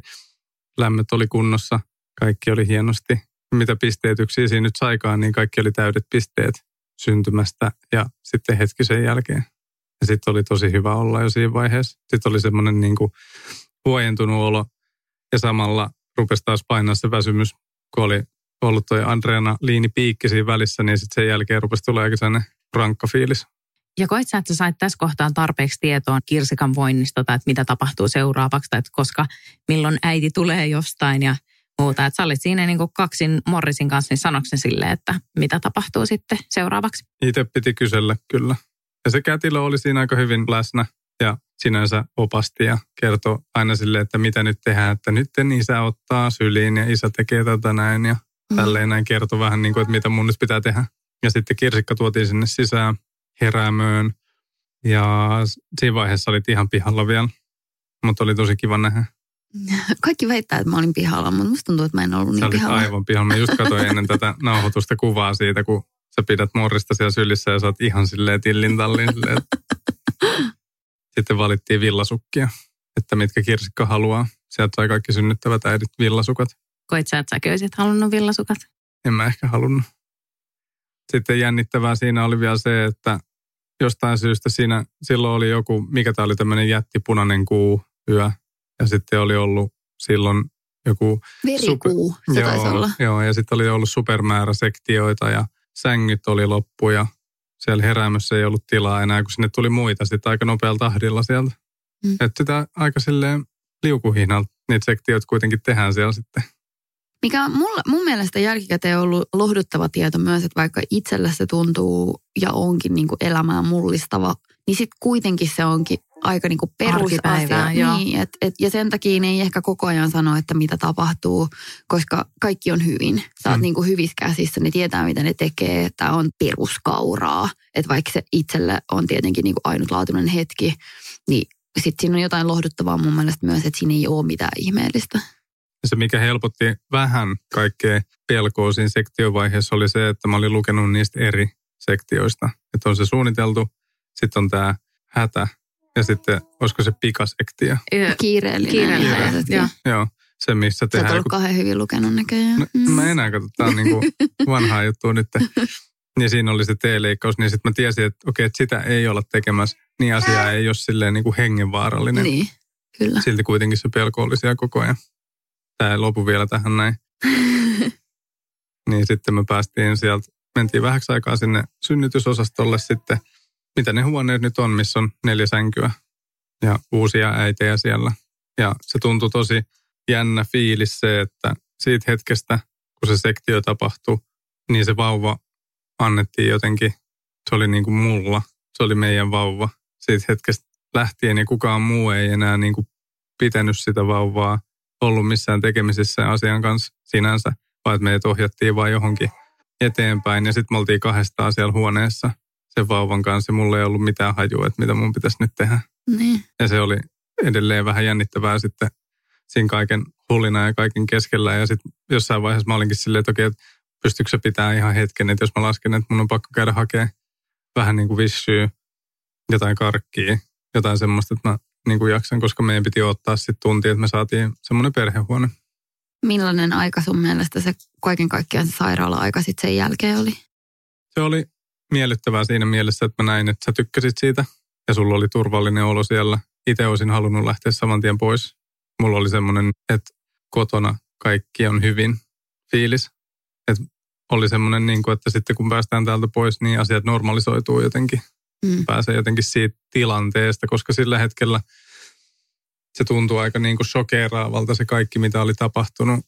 Lämmöt oli kunnossa, kaikki oli hienosti. Mitä pisteetyksiä siinä nyt saikaan, niin kaikki oli täydet pisteet syntymästä ja sitten hetki sen jälkeen. Ja sitten oli tosi hyvä olla jo siinä vaiheessa. Sitten oli semmoinen niin huojentunut olo ja samalla rupesi taas painaa se väsymys, kun oli ollut toi Andreana liini piikki siinä välissä, niin sitten sen jälkeen rupesi tulla aika sellainen rankka fiilis. Ja koit sä, että sä sait tässä kohtaa tarpeeksi tietoa kirsikan voinnista tai että mitä tapahtuu seuraavaksi tai että koska milloin äiti tulee jostain ja muuta. Että sä olit siinä niin kuin kaksin Morrisin kanssa, niin sanoiko se sille, että mitä tapahtuu sitten seuraavaksi? Itse piti kysellä kyllä. Ja se kätilö oli siinä aika hyvin läsnä ja sinänsä opasti ja kertoi aina sille, että mitä nyt tehdään, että nyt isä ottaa syliin ja isä tekee tätä näin ja mm. tälleen näin kertoi vähän niin kuin, että mitä mun nyt pitää tehdä. Ja sitten kirsikka tuotiin sinne sisään heräämöön ja siinä vaiheessa olit ihan pihalla vielä, mutta oli tosi kiva nähdä. Kaikki väittää, että mä olin pihalla, mutta musta tuntuu, että mä en ollut niin pihalla. aivan pihalla. Mä just katsoin ennen tätä nauhoitusta kuvaa siitä, kun sä pidät morrista siellä sylissä ja sä oot ihan silleen tillin tallin. Silleen, Sitten valittiin villasukkia, että mitkä kirsikka haluaa. Sieltä sai kaikki synnyttävät äidit villasukat. Koit sä, että säkin olisit halunnut villasukat? En mä ehkä halunnut. Sitten jännittävää siinä oli vielä se, että jostain syystä siinä silloin oli joku, mikä tämä oli tämmöinen jättipunainen kuu yö. Ja sitten oli ollut silloin joku... Verikuu, super, se joo, olla. Joo, ja sitten oli ollut supermäärä sektioita ja sängyt oli loppu ja siellä heräämössä ei ollut tilaa enää, kun sinne tuli muita sitten aika nopealla tahdilla sieltä. Mm. Että sitä aika silleen liukuhihnalta niitä sektioita kuitenkin tehdään siellä sitten. Mikä on mulla, mun mielestä jälkikäteen ollut lohduttava tieto myös, että vaikka itsellä se tuntuu ja onkin niin kuin elämää mullistava, niin sitten kuitenkin se onkin aika niin kuin perusasia. Niin, et, et, ja sen takia ne ei ehkä koko ajan sano, että mitä tapahtuu, koska kaikki on hyvin. Sä oot mm. niin kuin hyvissä käsissä, ne tietää mitä ne tekee, että on peruskauraa. Että vaikka se itselle on tietenkin niin kuin ainutlaatuinen hetki, niin sitten siinä on jotain lohduttavaa mun mielestä myös, että siinä ei ole mitään ihmeellistä. Se, mikä helpotti vähän kaikkea pelkoa siinä sektiovaiheessa, oli se, että mä olin lukenut niistä eri sektioista. Että on se suunniteltu, sitten on tämä hätä ja sitten olisiko se pikasektio. Kiireellinen. Kiireellinen, joo. joo. Se, missä tehdään... Sä oot ollut kauhean hyvin lukenut näköjään. No, mm. Mä enää katso, tää on niinku vanhaa juttua nyt. Niin siinä oli se T-leikkaus, niin sitten mä tiesin, että okei, että sitä ei olla tekemässä. Niin asia ei ole silleen niinku hengenvaarallinen. Niin, kyllä. Silti kuitenkin se pelko oli siellä koko ajan. Tämä ei lopu vielä tähän näin. niin sitten me päästiin sieltä, mentiin vähäksi aikaa sinne synnytysosastolle sitten – mitä ne huoneet nyt on, missä on neljä sänkyä ja uusia äitejä siellä. Ja se tuntui tosi jännä fiilis se, että siitä hetkestä, kun se sektio tapahtui, niin se vauva annettiin jotenkin, se oli niin kuin mulla, se oli meidän vauva. Siitä hetkestä lähtien ja kukaan muu ei enää niin kuin pitänyt sitä vauvaa, ollut missään tekemisissä asian kanssa sinänsä, vaan että meidät ohjattiin vain johonkin eteenpäin. Ja sitten me oltiin kahdestaan siellä huoneessa sen vauvan kanssa. Mulla ei ollut mitään hajua, että mitä mun pitäisi nyt tehdä. Niin. Ja se oli edelleen vähän jännittävää sitten siinä kaiken hullina ja kaiken keskellä. Ja sitten jossain vaiheessa mä olinkin silleen, että okei, että pystyykö se pitää ihan hetken, että jos mä lasken, että mun on pakko käydä hakemaan vähän niin kuin vissyä, jotain karkkia, jotain semmoista, että mä niin kuin jaksan, koska meidän piti ottaa sitten tunti, että me saatiin semmoinen perhehuone. Millainen aika sun mielestä se kaiken kaikkiaan se sairaala-aika sitten sen jälkeen oli? Se oli miellyttävää siinä mielessä, että mä näin, että sä tykkäsit siitä ja sulla oli turvallinen olo siellä. Itse olisin halunnut lähteä saman tien pois. Mulla oli semmoinen, että kotona kaikki on hyvin fiilis. Että oli semmoinen, niin kuin, että sitten kun päästään täältä pois, niin asiat normalisoituu jotenkin. Mm. Pääsee jotenkin siitä tilanteesta, koska sillä hetkellä se tuntuu aika niin kuin shokeeraavalta se kaikki, mitä oli tapahtunut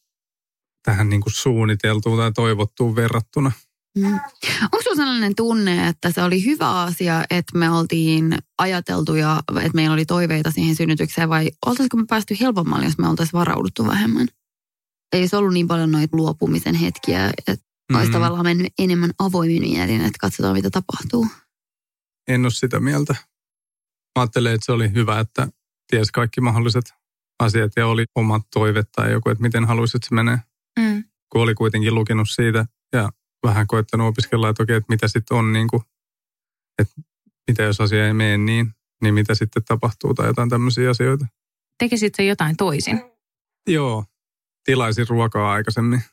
tähän niin kuin suunniteltuun tai toivottuun verrattuna. Mm. Onko sinulla sellainen tunne, että se oli hyvä asia, että me oltiin ajateltu ja että meillä oli toiveita siihen synnytykseen vai oltaisiko me päästy helpommalle, jos me oltaisiin varauduttu vähemmän? Ei se ollut niin paljon noita luopumisen hetkiä, että mm-hmm. olisi tavallaan mennyt enemmän avoimin mielin, että katsotaan mitä tapahtuu. En ole sitä mieltä. Mä ajattelen, että se oli hyvä, että ties kaikki mahdolliset asiat ja oli omat toivet tai joku, että miten haluaisit, se menee. Mm. Kun oli kuitenkin lukenut siitä ja vähän koettanut opiskella, että okei, että mitä sitten on, niin kuin, että mitä jos asia ei mene niin, niin mitä sitten tapahtuu tai jotain tämmöisiä asioita. Tekisit se jotain toisin? Joo, tilaisin ruokaa aikaisemmin.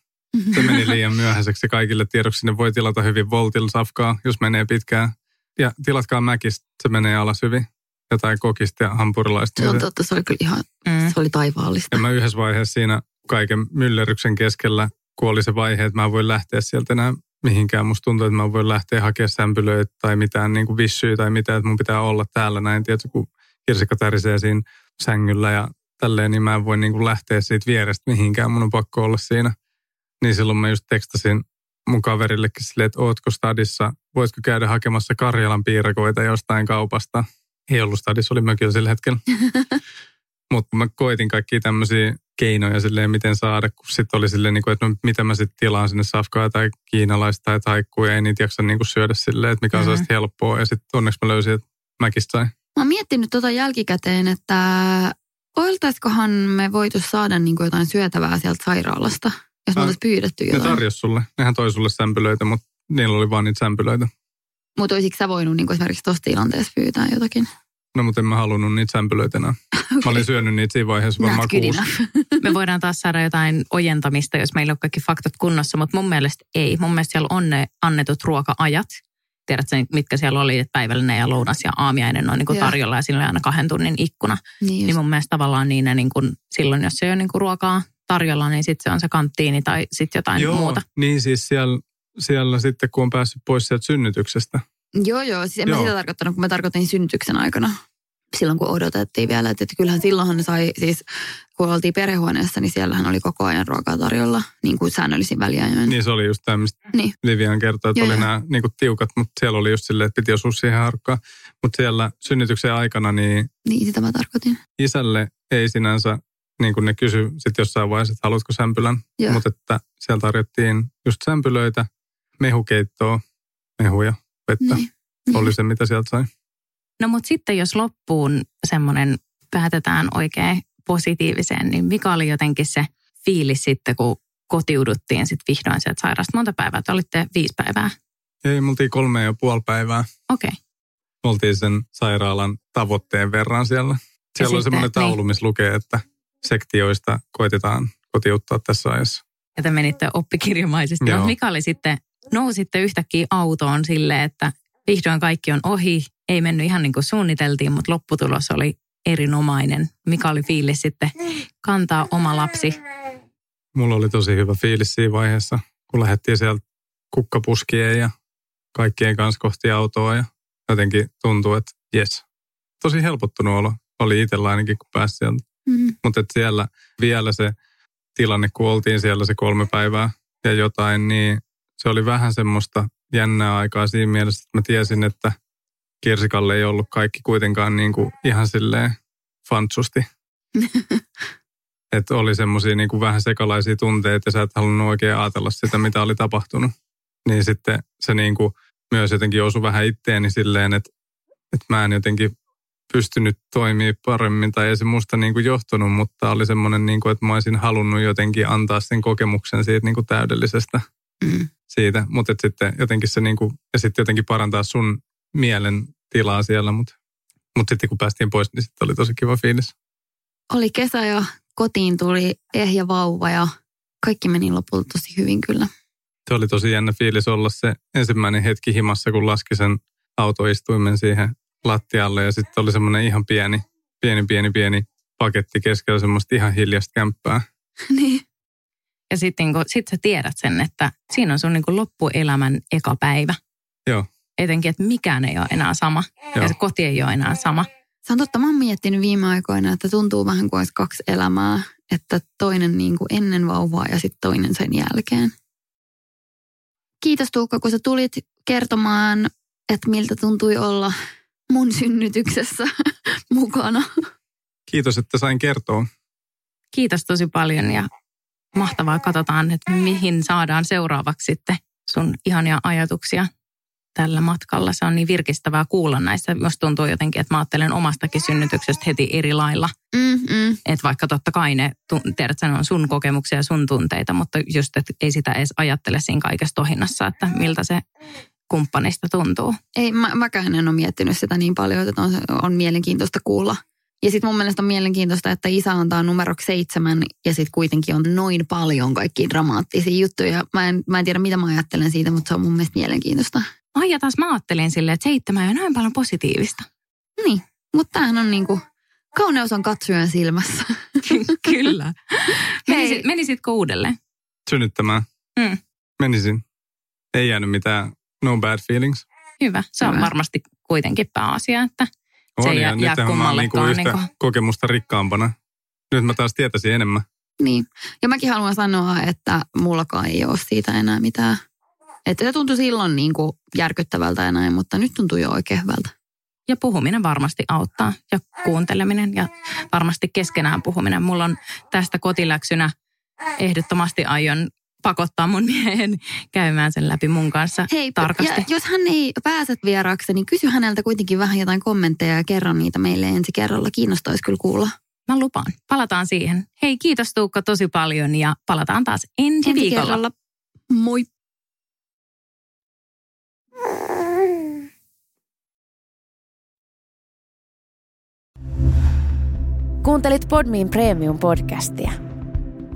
Se meni liian myöhäiseksi kaikille tiedoksi. Ne voi tilata hyvin voltilla safkaa, jos menee pitkään. Ja tilatkaa mäkistä, se menee alas hyvin. Jotain kokista ja hampurilaista. Se on totta, se oli kyllä ihan, mm. se oli taivaallista. Ja mä yhdessä vaiheessa siinä kaiken myllerryksen keskellä, kun oli se vaihe, että mä voin lähteä sieltä enää mihinkään. Musta tuntuu, että mä voin lähteä hakemaan sämpylöitä tai mitään niin kuin vissyä tai mitään, että mun pitää olla täällä näin. Tiedätkö, kun kirsikka tärisee siinä sängyllä ja tälleen, niin mä en voi niin kuin lähteä siitä vierestä mihinkään. Mun on pakko olla siinä. Niin silloin mä just tekstasin mun kaverillekin silleen, että ootko stadissa, voitko käydä hakemassa Karjalan piirakoita jostain kaupasta. Ei ollut stadissa, oli mökillä sillä hetkellä. Mutta mä koitin kaikki tämmöisiä keinoja silleen, miten saada, kun sitten oli silleen, niin kuin, että no, mitä mä sitten tilaan sinne safkaa tai kiinalaista tai taikkuu ja ei niitä jaksa niin kuin syödä silleen, että mikä on mm-hmm. helppoa. Ja sitten onneksi mä löysin, että mäkin sain. Mä oon miettinyt tota jälkikäteen, että oltaisikohan me voitu saada niin kuin jotain syötävää sieltä sairaalasta, jos me oltaisiin pyydetty jotain. Ne tarjosi sulle. Nehän toi sulle sämpylöitä, mutta niillä oli vaan niitä sämpylöitä. Mutta olisitko sä voinut niin kuin esimerkiksi tuossa tilanteessa pyytää jotakin? No, mutta en mä halunnut niitä sämpylöitä enää. Okay. Mä olin syönyt niitä siinä vaiheessa varmaan kuusi. Me voidaan taas saada jotain ojentamista, jos meillä on kaikki faktat kunnossa, mutta mun mielestä ei. Mun mielestä siellä on ne annetut ruoka-ajat. Tiedätkö, mitkä siellä oli, että päivällinen ja lounas ja aamiainen on niin kuin tarjolla ja sillä on aina kahden tunnin ikkuna. Niin, niin mun mielestä tavallaan niin, ne niin kuin, silloin, jos se ei ole niin kuin ruokaa tarjolla, niin sitten se on se kanttiini tai sitten jotain Joo, muuta. niin siis siellä, siellä sitten, kun on päässyt pois sieltä synnytyksestä, Joo, joo. Siis en joo. mä sitä tarkoittanut, kun mä tarkoitin synnytyksen aikana. Silloin kun odotettiin vielä, että, että kyllähän silloinhan ne sai, siis kun oltiin perhehuoneessa, niin siellähän oli koko ajan ruokaa tarjolla, niin kuin säännöllisin väliajoin. Niin se oli just tämmöistä. Niin. Livian kertoi, että joo, oli joo. nämä niin kuin tiukat, mutta siellä oli just silleen, että piti osua siihen harkkaan. Mutta siellä synnytyksen aikana niin... Niin, sitä mä tarkoitin. Isälle ei sinänsä, niin kuin ne kysy sitten jossain vaiheessa, että haluatko sämpylän. Mutta että siellä tarjottiin just sämpylöitä, mehukeittoa, mehuja, vettä. Niin. Oli se, mitä sieltä sai. No mutta sitten jos loppuun semmoinen päätetään oikein positiiviseen, niin mikä oli jotenkin se fiilis sitten, kun kotiuduttiin sitten vihdoin sieltä sairaasta? Monta päivää? Te olitte viisi päivää? Ei, me oltiin kolme ja puoli päivää. Okei. Okay. Oltiin sen sairaalan tavoitteen verran siellä. Siellä on semmoinen taulu, niin. missä lukee, että sektioista koitetaan kotiuttaa tässä ajassa. Ja te menitte oppikirjamaisesti. No, mikä oli sitten nousitte yhtäkkiä autoon sille, että vihdoin kaikki on ohi. Ei mennyt ihan niin kuin suunniteltiin, mutta lopputulos oli erinomainen. Mikä oli fiilis sitten kantaa oma lapsi? Mulla oli tosi hyvä fiilis siinä vaiheessa, kun lähdettiin sieltä kukkapuskien ja kaikkien kanssa kohti autoa ja jotenkin tuntuu, että jes. Tosi helpottunut olo oli itsellä ainakin, kun pääsi sieltä. Mm-hmm. Mutta siellä vielä se tilanne, kun oltiin siellä se kolme päivää ja jotain, niin se oli vähän semmoista jännää aikaa siinä mielessä, että mä tiesin, että Kirsikalle ei ollut kaikki kuitenkaan niin kuin ihan silleen fantsusti. että oli semmoisia niin kuin vähän sekalaisia tunteita ja sä et halunnut oikein ajatella sitä, mitä oli tapahtunut. Niin sitten se niin kuin myös jotenkin osui vähän itteeni silleen, että, että mä en jotenkin pystynyt toimia paremmin tai ei se musta niin kuin johtunut, mutta oli semmoinen, niin kuin, että mä olisin halunnut jotenkin antaa sen kokemuksen siitä niin kuin täydellisestä mm. Siitä, mutta sitten jotenkin se niinku, ja sitten jotenkin parantaa sun mielen tilaa siellä, mutta mut sitten kun päästiin pois, niin sitten oli tosi kiva fiilis. Oli kesä ja kotiin tuli ehjä vauva ja kaikki meni lopulta tosi hyvin kyllä. Se oli tosi jännä fiilis olla se ensimmäinen hetki himassa, kun laski sen autoistuimen siihen lattialle ja sitten oli semmoinen ihan pieni, pieni, pieni, pieni paketti keskellä semmoista ihan hiljasta kämppää. niin. Ja sitten niin sit sä tiedät sen, että siinä on sun niin loppuelämän eka päivä. Joo. Etenkin, että mikään ei ole enää sama. Joo. Ja se koti ei ole enää sama. Se on totta, mä oon miettinyt viime aikoina, että tuntuu vähän kuin olisi kaksi elämää. Että toinen niin kuin ennen vauvaa ja sitten toinen sen jälkeen. kiitos Tuukka, kun sä tulit kertomaan, että miltä tuntui olla mun synnytyksessä mukana. Kiitos, että sain kertoa. Kiitos tosi paljon ja mahtavaa. Katsotaan, että mihin saadaan seuraavaksi sitten sun ihania ajatuksia tällä matkalla. Se on niin virkistävää kuulla näistä. Musta tuntuu jotenkin, että mä ajattelen omastakin synnytyksestä heti eri lailla. Mm-mm. Että vaikka totta kai ne, tiedät, että on sun kokemuksia ja sun tunteita, mutta just, että ei sitä edes ajattele siinä kaikessa tohinnassa, että miltä se kumppanista tuntuu. Ei, mä, mäkään en ole miettinyt sitä niin paljon, että on, on mielenkiintoista kuulla. Ja sitten mun mielestä on mielenkiintoista, että isä antaa numero seitsemän ja sitten kuitenkin on noin paljon kaikki dramaattisia juttuja. Mä en, mä en tiedä, mitä mä ajattelen siitä, mutta se on mun mielestä mielenkiintoista. Ai ja taas mä ajattelin silleen, että seitsemän on näin paljon positiivista. Niin, mutta tämähän on niinku, kauneus on katsojan silmässä. Kyllä. Menisit, menisitkö uudelleen? Synnyttämään. Mm. Menisin. Ei jäänyt mitään no bad feelings. Hyvä. Se on Hyvä. varmasti kuitenkin pääasia, että se On ei ja jää, nythän mä oon niinku yhtä Niin kokemusta rikkaampana. Nyt mä taas tietäisin enemmän. Niin. Ja mäkin haluan sanoa, että mullakaan ei ole siitä enää mitään. Että se tuntui silloin niin kuin järkyttävältä ja näin, mutta nyt tuntuu jo oikein hyvältä. ja puhuminen varmasti auttaa ja kuunteleminen ja varmasti keskenään puhuminen. Mulla on tästä kotiläksynä ehdottomasti aion pakottaa mun miehen käymään sen läpi mun kanssa Hei, tarkasti. Ja jos hän ei pääse vieraaksi, niin kysy häneltä kuitenkin vähän jotain kommentteja ja kerro niitä meille ensi kerralla. Kiinnostaisi kyllä kuulla. Mä lupaan. Palataan siihen. Hei, kiitos Tuukka tosi paljon ja palataan taas ensi, Ensi viikolla. kerralla. Moi. Kuuntelit Podmin Premium-podcastia.